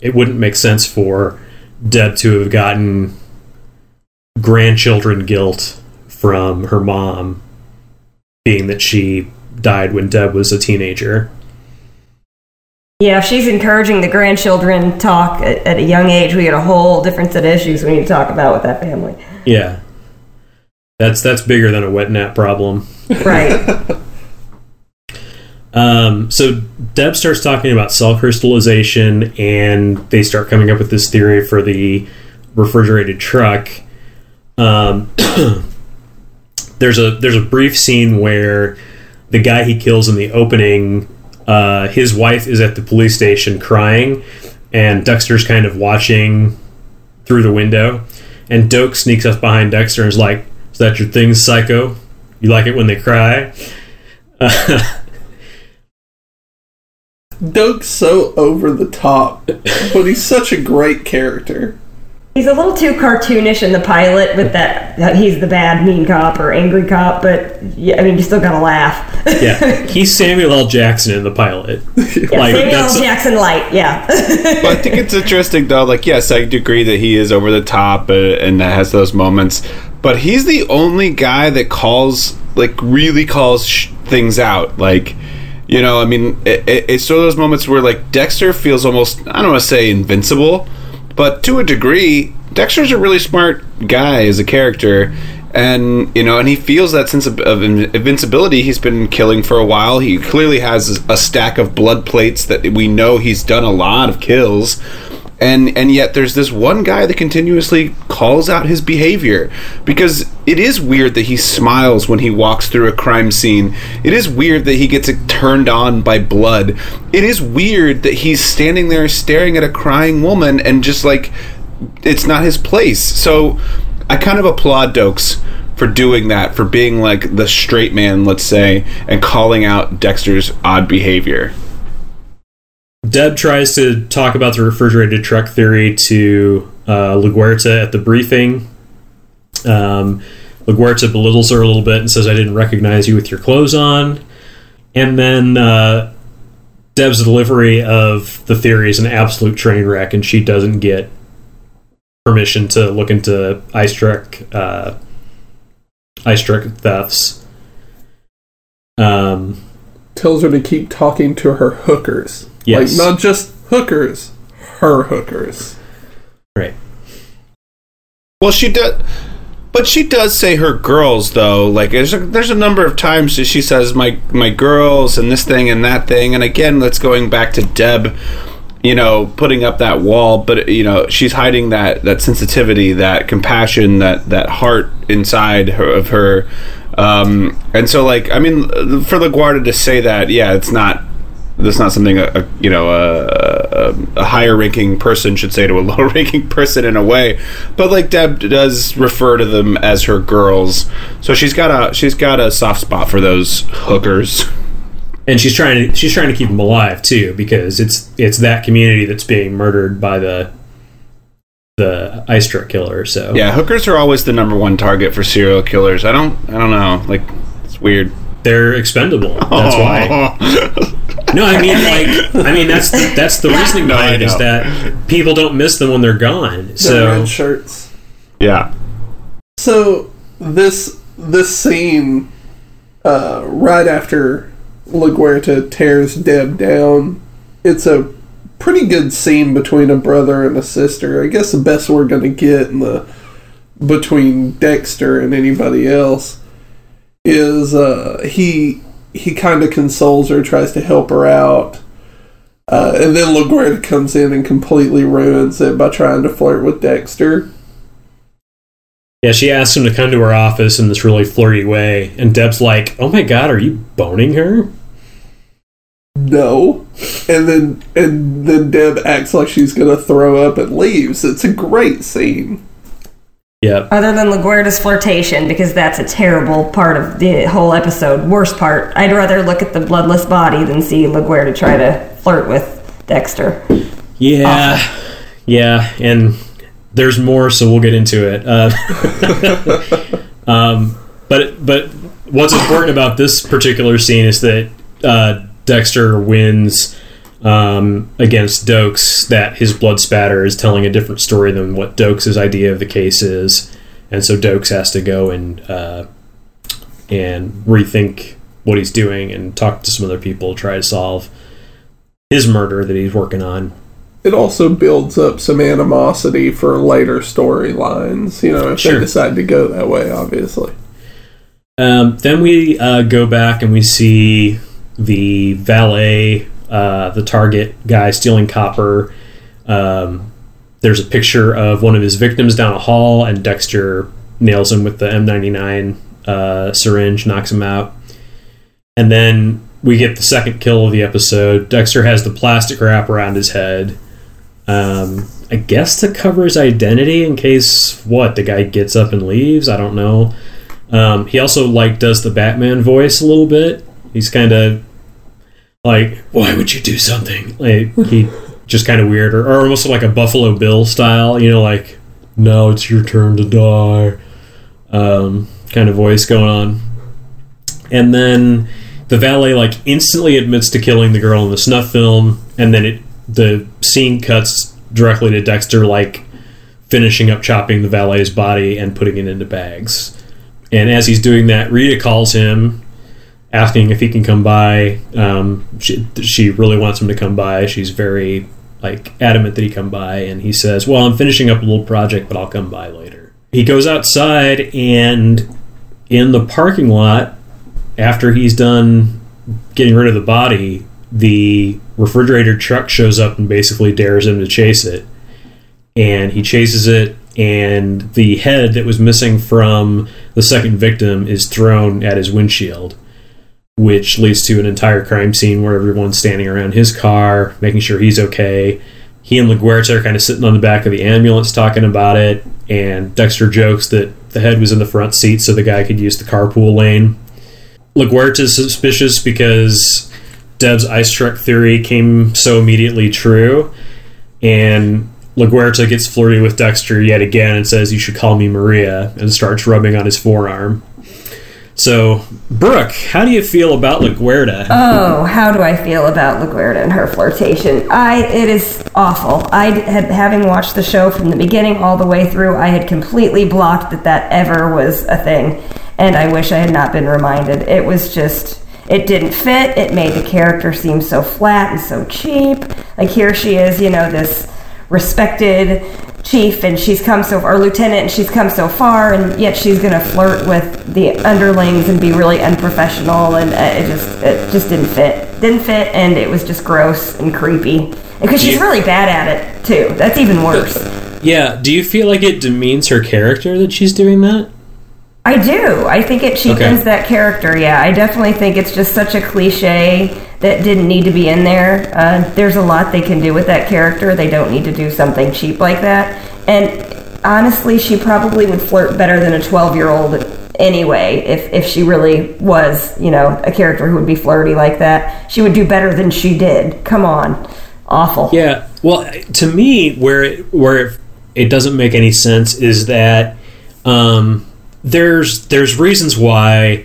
it wouldn't make sense for Deb to have gotten grandchildren guilt from her mom, being that she died when Deb was a teenager. Yeah, if she's encouraging the grandchildren talk at, at a young age, we get a whole different set of issues we need to talk about with that family. Yeah. That's that's bigger than a wet nap problem. Right. [LAUGHS] Um, so Deb starts talking about cell crystallization, and they start coming up with this theory for the refrigerated truck. Um, [CLEARS THROAT] there's a there's a brief scene where the guy he kills in the opening, uh, his wife is at the police station crying, and Dexter's kind of watching through the window, and Doakes sneaks up behind Dexter and is like, "Is that your thing, psycho? You like it when they cry?" [LAUGHS] Doakes' so over the top, but he's such a great character. He's a little too cartoonish in the pilot with that, that he's the bad mean cop or angry cop, but yeah, I mean, you still gotta laugh. yeah, [LAUGHS] he's Samuel L. Jackson in the pilot. Yeah, Like, Samuel L. that's- Jackson light, yeah. [LAUGHS] But I think it's interesting though. Like, yes, I do agree that he is over the top uh, and that has those moments. But he's the only guy that calls, like, really calls sh- things out. Like, you know, I mean, it, it, it's one of those moments where like Dexter feels almost I don't want to say invincible, but to a degree, Dexter's a really smart guy as a character. And you know, and he feels that sense of, of invincibility. He's been killing for a while. He clearly has a stack of blood plates that we know he's done a lot of kills and and yet there's this one guy that continuously calls out his behavior. Because it is weird that he smiles when he walks through a crime scene. It is weird that he gets turned on by blood. It is weird that he's standing there staring at a crying woman and just like it's not his place. So i kind of applaud Doakes for doing that for being like the straight man let's say and calling out dexter's odd behavior Deb tries to talk about the refrigerated truck theory to uh, LaGuerta at the briefing. Um, LaGuerta belittles her a little bit and says, I didn't recognize you with your clothes on. And then uh, Deb's delivery of the theory is an absolute train wreck, and she doesn't get permission to look into ice truck, uh, ice truck thefts. Um, Tells her to keep talking to her hookers. Yes. Like, not just hookers, her hookers. right. Well, she does, but she does say her girls though. Like there's a, there's a number of times that she says my my girls and this thing and that thing. And again, that's going back to Deb, you know, putting up that wall. But you know, she's hiding that that sensitivity, that compassion, that that heart inside her, of her. Um, and so, like, I mean, for LaGuerta to say that, yeah, it's not that's not something a, a you know a, a, a higher ranking person should say to a [LAUGHS] lower ranking person in a way. But like deb does refer to them as her girls. So she's got a she's got a soft spot for those hookers. And she's trying to she's trying to keep them alive too because it's it's that community that's being murdered by the the ice truck killer so. Yeah hookers are always the number one target for serial killers. I don't i don't know. Like it's weird. They're expendable. That's why [LAUGHS] no i mean like i mean that's the, that's the reasoning No, behind it is that people don't miss them when they're gone The so red shirts. yeah So this this scene, uh, right after LaGuerta tears Deb down, it's a pretty good scene between a brother and a sister. I guess the best we're gonna get in the between Dexter and anybody else is uh, he he kind of consoles her, tries to help her out. Uh, and then LaGuerta comes in and completely ruins it by trying to flirt with Dexter. yeah she asks him to come to her office in this really flirty way and deb's like oh my god are you boning her no and then and then deb acts like she's gonna throw up and leaves it's a great scene yep Other than LaGuerta's flirtation, because that's a terrible part of the whole episode. Worst part. I'd rather look at the bloodless body than see LaGuerta try to flirt with Dexter. yeah yeah and there's more, so we'll get into it. Uh, [LAUGHS] um, but but what's important about this particular scene is that uh, Dexter wins um, against Doakes. That his blood spatter is telling a different story than what Doakes' idea of the case is, and so Doakes has to go and uh, and rethink what he's doing and talk to some other people, try to solve his murder that he's working on. It also builds up some animosity for later storylines, you know, if Sure. they decide to go that way, obviously. Um, then we uh, go back and we see the valet, uh, the target guy stealing copper. Um, there's a picture of one of his victims down a hall, and Dexter nails him with the M99 uh, syringe, knocks him out. And then we get the second kill of the episode. Dexter has the plastic wrap around his head. Um, I guess to cover his identity in case what the guy gets up and leaves. I don't know. Um, he also like does the Batman voice a little bit. He's kind of like, "Why would you do something?" Like he [LAUGHS] just kind of weird, or, or almost like a Buffalo Bill style. You know, like, "Now it's your turn to die," um, kind of voice going on. And then the valet like instantly admits to killing the girl in the snuff film, and then it the scene cuts directly to Dexter like finishing up chopping the valet's body and putting it into bags. And as he's doing that, Rita calls him, asking if he can come by. Um, she, she really wants him to come by. She's very like adamant that he come by, and he says, "Well, I'm finishing up a little project, but I'll come by later." He goes outside, and in the parking lot, after he's done getting rid of the body, the refrigerator truck shows up and basically dares him to chase it. And he chases it, and the head that was missing from the second victim is thrown at his windshield, which leads to an entire crime scene where everyone's standing around his car, making sure he's okay. He and LaGuerta are kind of sitting on the back of the ambulance talking about it, and Dexter jokes that the head was in the front seat so the guy could use the carpool lane. LaGuerta's suspicious because Deb's ice truck theory came so immediately true, and LaGuerta gets flirty with Dexter yet again and says, You should call me Maria, and starts rubbing on his forearm. So, Brooke, how do you feel about LaGuerta? Oh, how do I feel about LaGuerta and her flirtation? I it is awful. I had having watched the show from the beginning all the way through, I had completely blocked that that ever was a thing, and I wish I had not been reminded. It was just it didn't fit. It made the character seem so flat and so cheap. Like here she is, you know, this respected chief and she's come so or lieutenant and she's come so far and yet she's going to flirt with the underlings and be really unprofessional and uh, it just it just didn't fit didn't fit and it was just gross and creepy because she's Yeah. really bad at it too that's even worse yeah, do you feel like it demeans her character that she's doing that? I do. I think it cheapens Okay. that character. Yeah, I definitely think it's just such a cliche that didn't need to be in there. Uh, there's a lot they can do with that character. They don't need to do something cheap like that. And honestly, she probably would flirt better than a 12 year old anyway. If if she really was, you know, a character who would be flirty like that, she would do better than she did. Come on, awful. Yeah. Well, to me, where it, where it, doesn't make any sense is that um, there's there's reasons why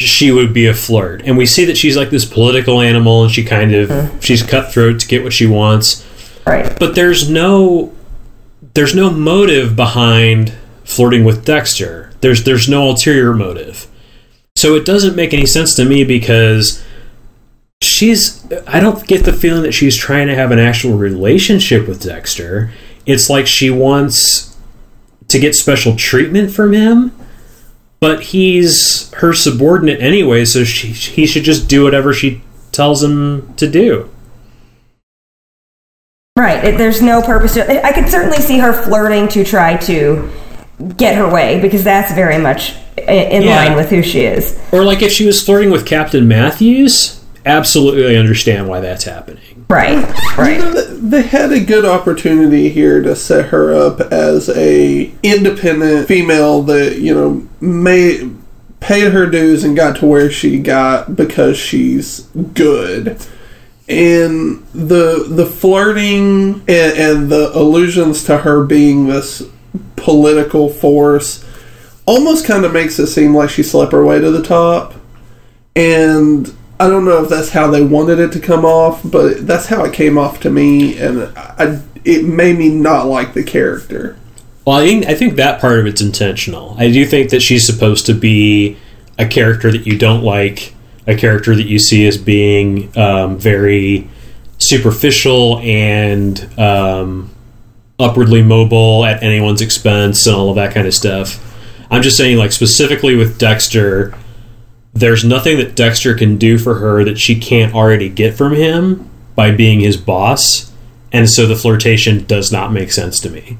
she would be a flirt, and we see that she's like this political animal, and she kind of mm-hmm. she's cutthroat to get what she wants, Right. but there's no there's no motive behind flirting with Dexter. There's there's no ulterior motive. So it doesn't make any sense to me because she's I don't get the feeling that she's trying to have an actual relationship with Dexter. It's like she wants to get special treatment from him, but he's her subordinate anyway, so she, he should just do whatever she tells him to do. Right. It, there's no purpose to I could certainly see her flirting to try to get her way because that's very much in Yeah. line with who she is. Or like if she was flirting with Captain Matthews, absolutely understand why that's happening. Right. You Right. know, they had a good opportunity here to set her up as a independent female that you know may paid her dues and got to where she got because she's good. and the the flirting and, and the allusions to her being this political force almost kind of makes it seem like she slept her way to the top and I don't know if that's how they wanted it to come off, but that's how it came off to me, and I, it made me not like the character. Well, I think, I think that part of it's intentional. I do think that she's supposed to be a character that you don't like, a character that you see as being um, very superficial and um, upwardly mobile at anyone's expense and all of that kind of stuff. I'm just saying, like, specifically with Dexter there's nothing that Dexter can do for her that she can't already get from him by being his boss. And so the flirtation does not make sense to me.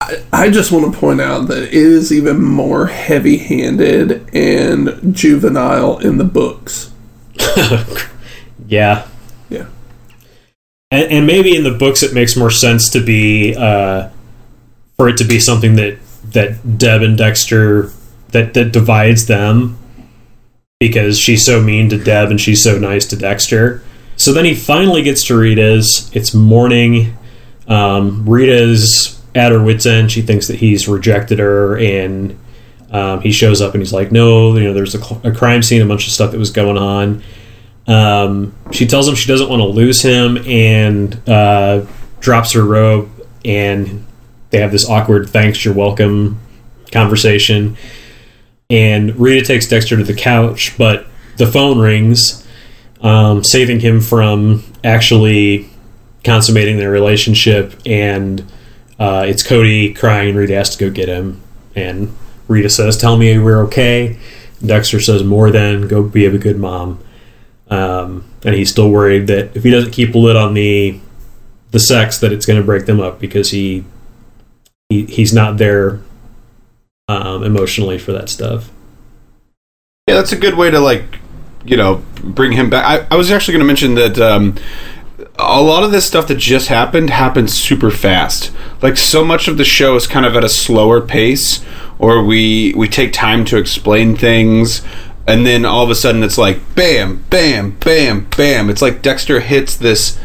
I, I just want to point out that it is even more heavy handed and juvenile in the books. [LAUGHS] yeah. Yeah. And, and, maybe in the books it makes more sense to be, uh, for it to be something that, that Deb and Dexter, that, that divides them because she's so mean to Deb and she's so nice to Dexter. So then he finally gets to Rita's. It's morning. Um, Rita's at her wits' end. She thinks that he's rejected her, and um, he shows up and he's like, "No, you know, there's a, a, crime scene, a bunch of stuff that was going on." Um, she tells him she doesn't want to lose him, and uh, drops her robe, and they have this awkward "thanks, you're welcome" conversation and Rita takes Dexter to the couch, but the phone rings, um, saving him from actually consummating their relationship. And uh, it's Cody crying. and Rita has to go get him, and Rita says, "Tell me we're okay." Dexter says, "More than go be a good mom." Um, and he's still worried that if he doesn't keep a lid on the the sex, that it's going to break them up because he, he he's not there um, emotionally for that stuff. Yeah, that's a good way to like, you know, bring him back. I, I was actually going to mention that um, a lot of this stuff that just happened happened super fast. Like so much of the show is kind of at a slower pace, or we we take time to explain things. And then all of a sudden, it's like bam, bam, bam, bam. It's like Dexter hits this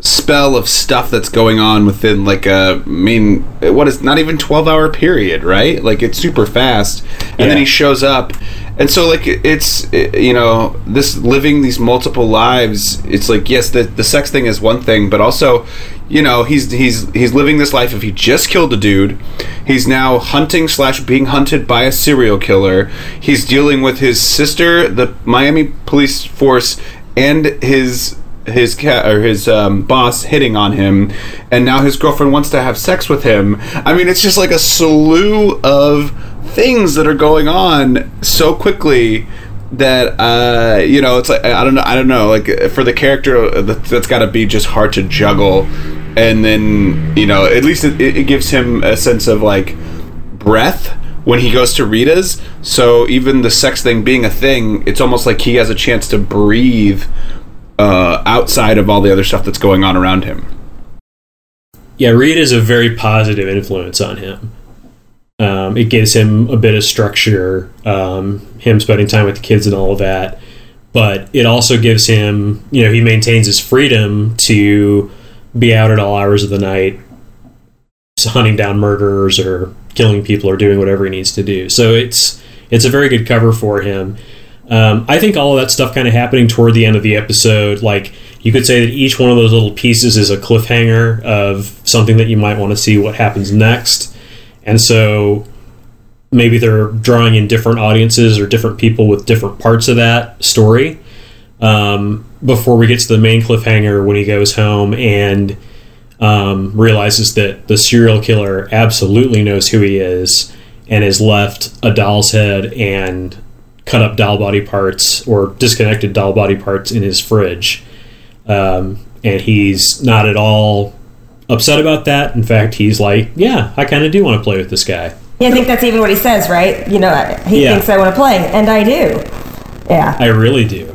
spell of stuff that's going on within like a I mean what is not even 12 hour period right? Like it's super fast. And yeah. then he shows up. And so like it's you know this living these multiple lives it's like yes the the sex thing is one thing but also you know he's he's he's living this life if he just killed a dude. He's now hunting slash being hunted by a serial killer. He's dealing with his sister the miami police force and his his cat or his um, boss hitting on him, and now his girlfriend wants to have sex with him. I mean, it's just like a slew of things that are going on so quickly that uh, you know it's like I don't know I don't know like for the character that's got to be just hard to juggle, and then you know at least it, it gives him a sense of like breath when he goes to Rita's. So even the sex thing being a thing, it's almost like he has a chance to breathe uh, outside of all the other stuff that's going on around him. Yeah, Rita is a very positive influence on him. Um, it gives him a bit of structure, um, him spending time with the kids and all of that. But it also gives him, you know, he maintains his freedom to be out at all hours of the night, hunting down murderers or killing people or doing whatever he needs to do. So it's it's a very good cover for him. Um, I think all of that stuff kind of happening toward the end of the episode, like you could say that each one of those little pieces is a cliffhanger of something that you might want to see what happens next. And so maybe they're drawing in different audiences or different people with different parts of that story um, before we get to the main cliffhanger when he goes home and um, realizes that the serial killer absolutely knows who he is and has left a doll's head and cut up doll body parts or disconnected doll body parts in his fridge. Um, and he's not at all upset about that. In fact, he's like, yeah, I kind of do want to play with this guy. Yeah, I think that's even what he says, right? You know, he yeah. thinks I want to play, and I do. Yeah. I really do.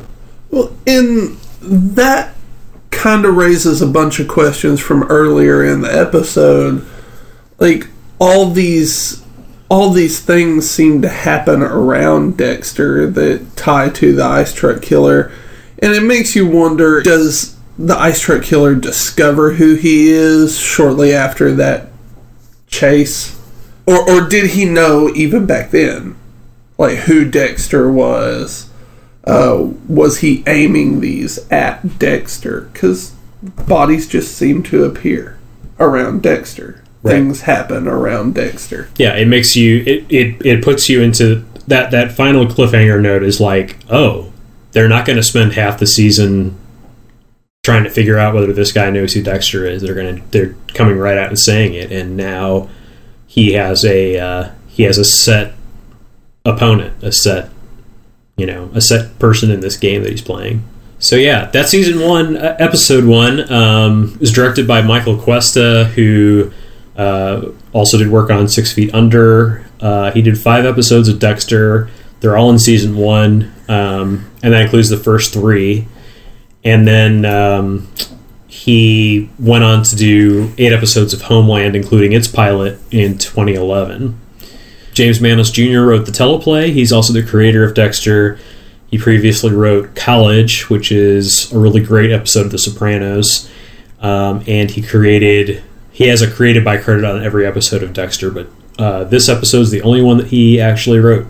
Well, in that kind of raises a bunch of questions from earlier in the episode. Like, all these all these things seem to happen around Dexter that tie to the ice truck killer. And it makes you wonder does the ice truck killer discover who he is shortly after that chase? Or or did he know even back then like who Dexter was? Uh, was he aiming these at Dexter? Because bodies just seem to appear around Dexter. Right. Things happen around Dexter. Yeah, it makes you it, it it puts you into that that final cliffhanger note is like, oh, they're not going to spend half the season trying to figure out whether this guy knows who Dexter is. They're going to they're coming right out and saying it, and now he has a uh, he has a set opponent, a set you know a set person in this game that he's playing. So yeah, that season one, uh, episode one, um, is directed by Michael Cuesta, who uh, also did work on Six Feet Under. Uh, he did five episodes of Dexter. They're all in season one, um, and that includes the first three. And then um, he went on to do eight episodes of Homeland, including its pilot in 2011. James Manos Jr. wrote the teleplay. He's also the creator of Dexter. He previously wrote College, which is a really great episode of The Sopranos. Um, and he created, he has a created by credit on every episode of Dexter, but uh, this episode is the only one that he actually wrote.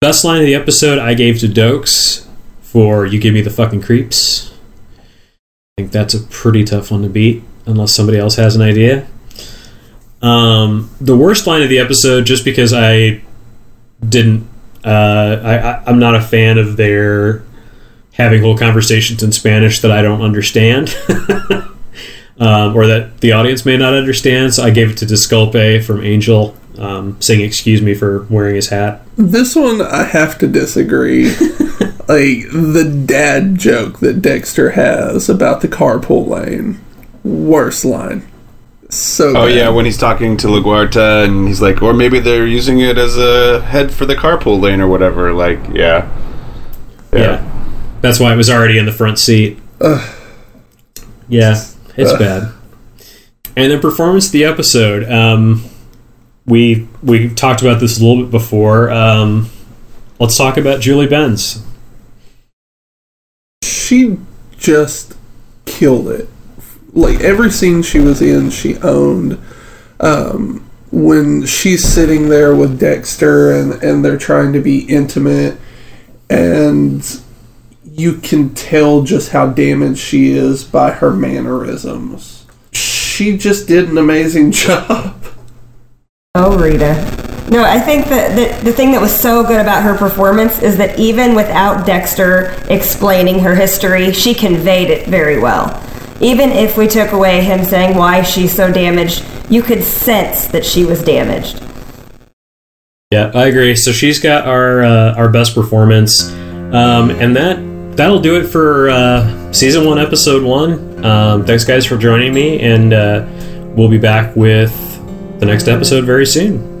Best line of the episode I gave to Doakes for You Give Me the Fucking Creeps. I think that's a pretty tough one to beat, unless somebody else has an idea. Um, the worst line of the episode, just because I didn't, uh, I, I, I'm not a fan of their having whole conversations in Spanish that I don't understand, [LAUGHS] um, or that the audience may not understand. So I gave it to Disculpe from Angel, um, saying "Excuse me" for wearing his hat. This one I have to disagree. [LAUGHS] like the dad joke that Dexter has about the carpool lane. Worst line. So Oh bad. yeah, when he's talking to LaGuerta and he's like, or maybe they're using it as a head for the carpool lane or whatever. Like, yeah, Yeah. That's why it was already in the front seat. Yeah, it's bad. And the performance of the episode, um, we we talked about this a little bit before. Um, let's talk about Julie Benz. she just killed it. Like every scene she was in, she owned. Um, when she's sitting there with Dexter and and they're trying to be intimate, and you can tell just how damaged she is by her mannerisms. She just did an amazing [LAUGHS] job. Oh, Rita. No, I think that the, the thing that was so good about her performance is that even without Dexter explaining her history, she conveyed it very well. Even if we took away him saying why she's so damaged, you could sense that she was damaged. Yeah, I agree. So she's got our uh, our best performance, um, and that that'll do it for uh, season one, episode one. Um, thanks, guys, for joining me, and uh, we'll be back with the next episode very soon.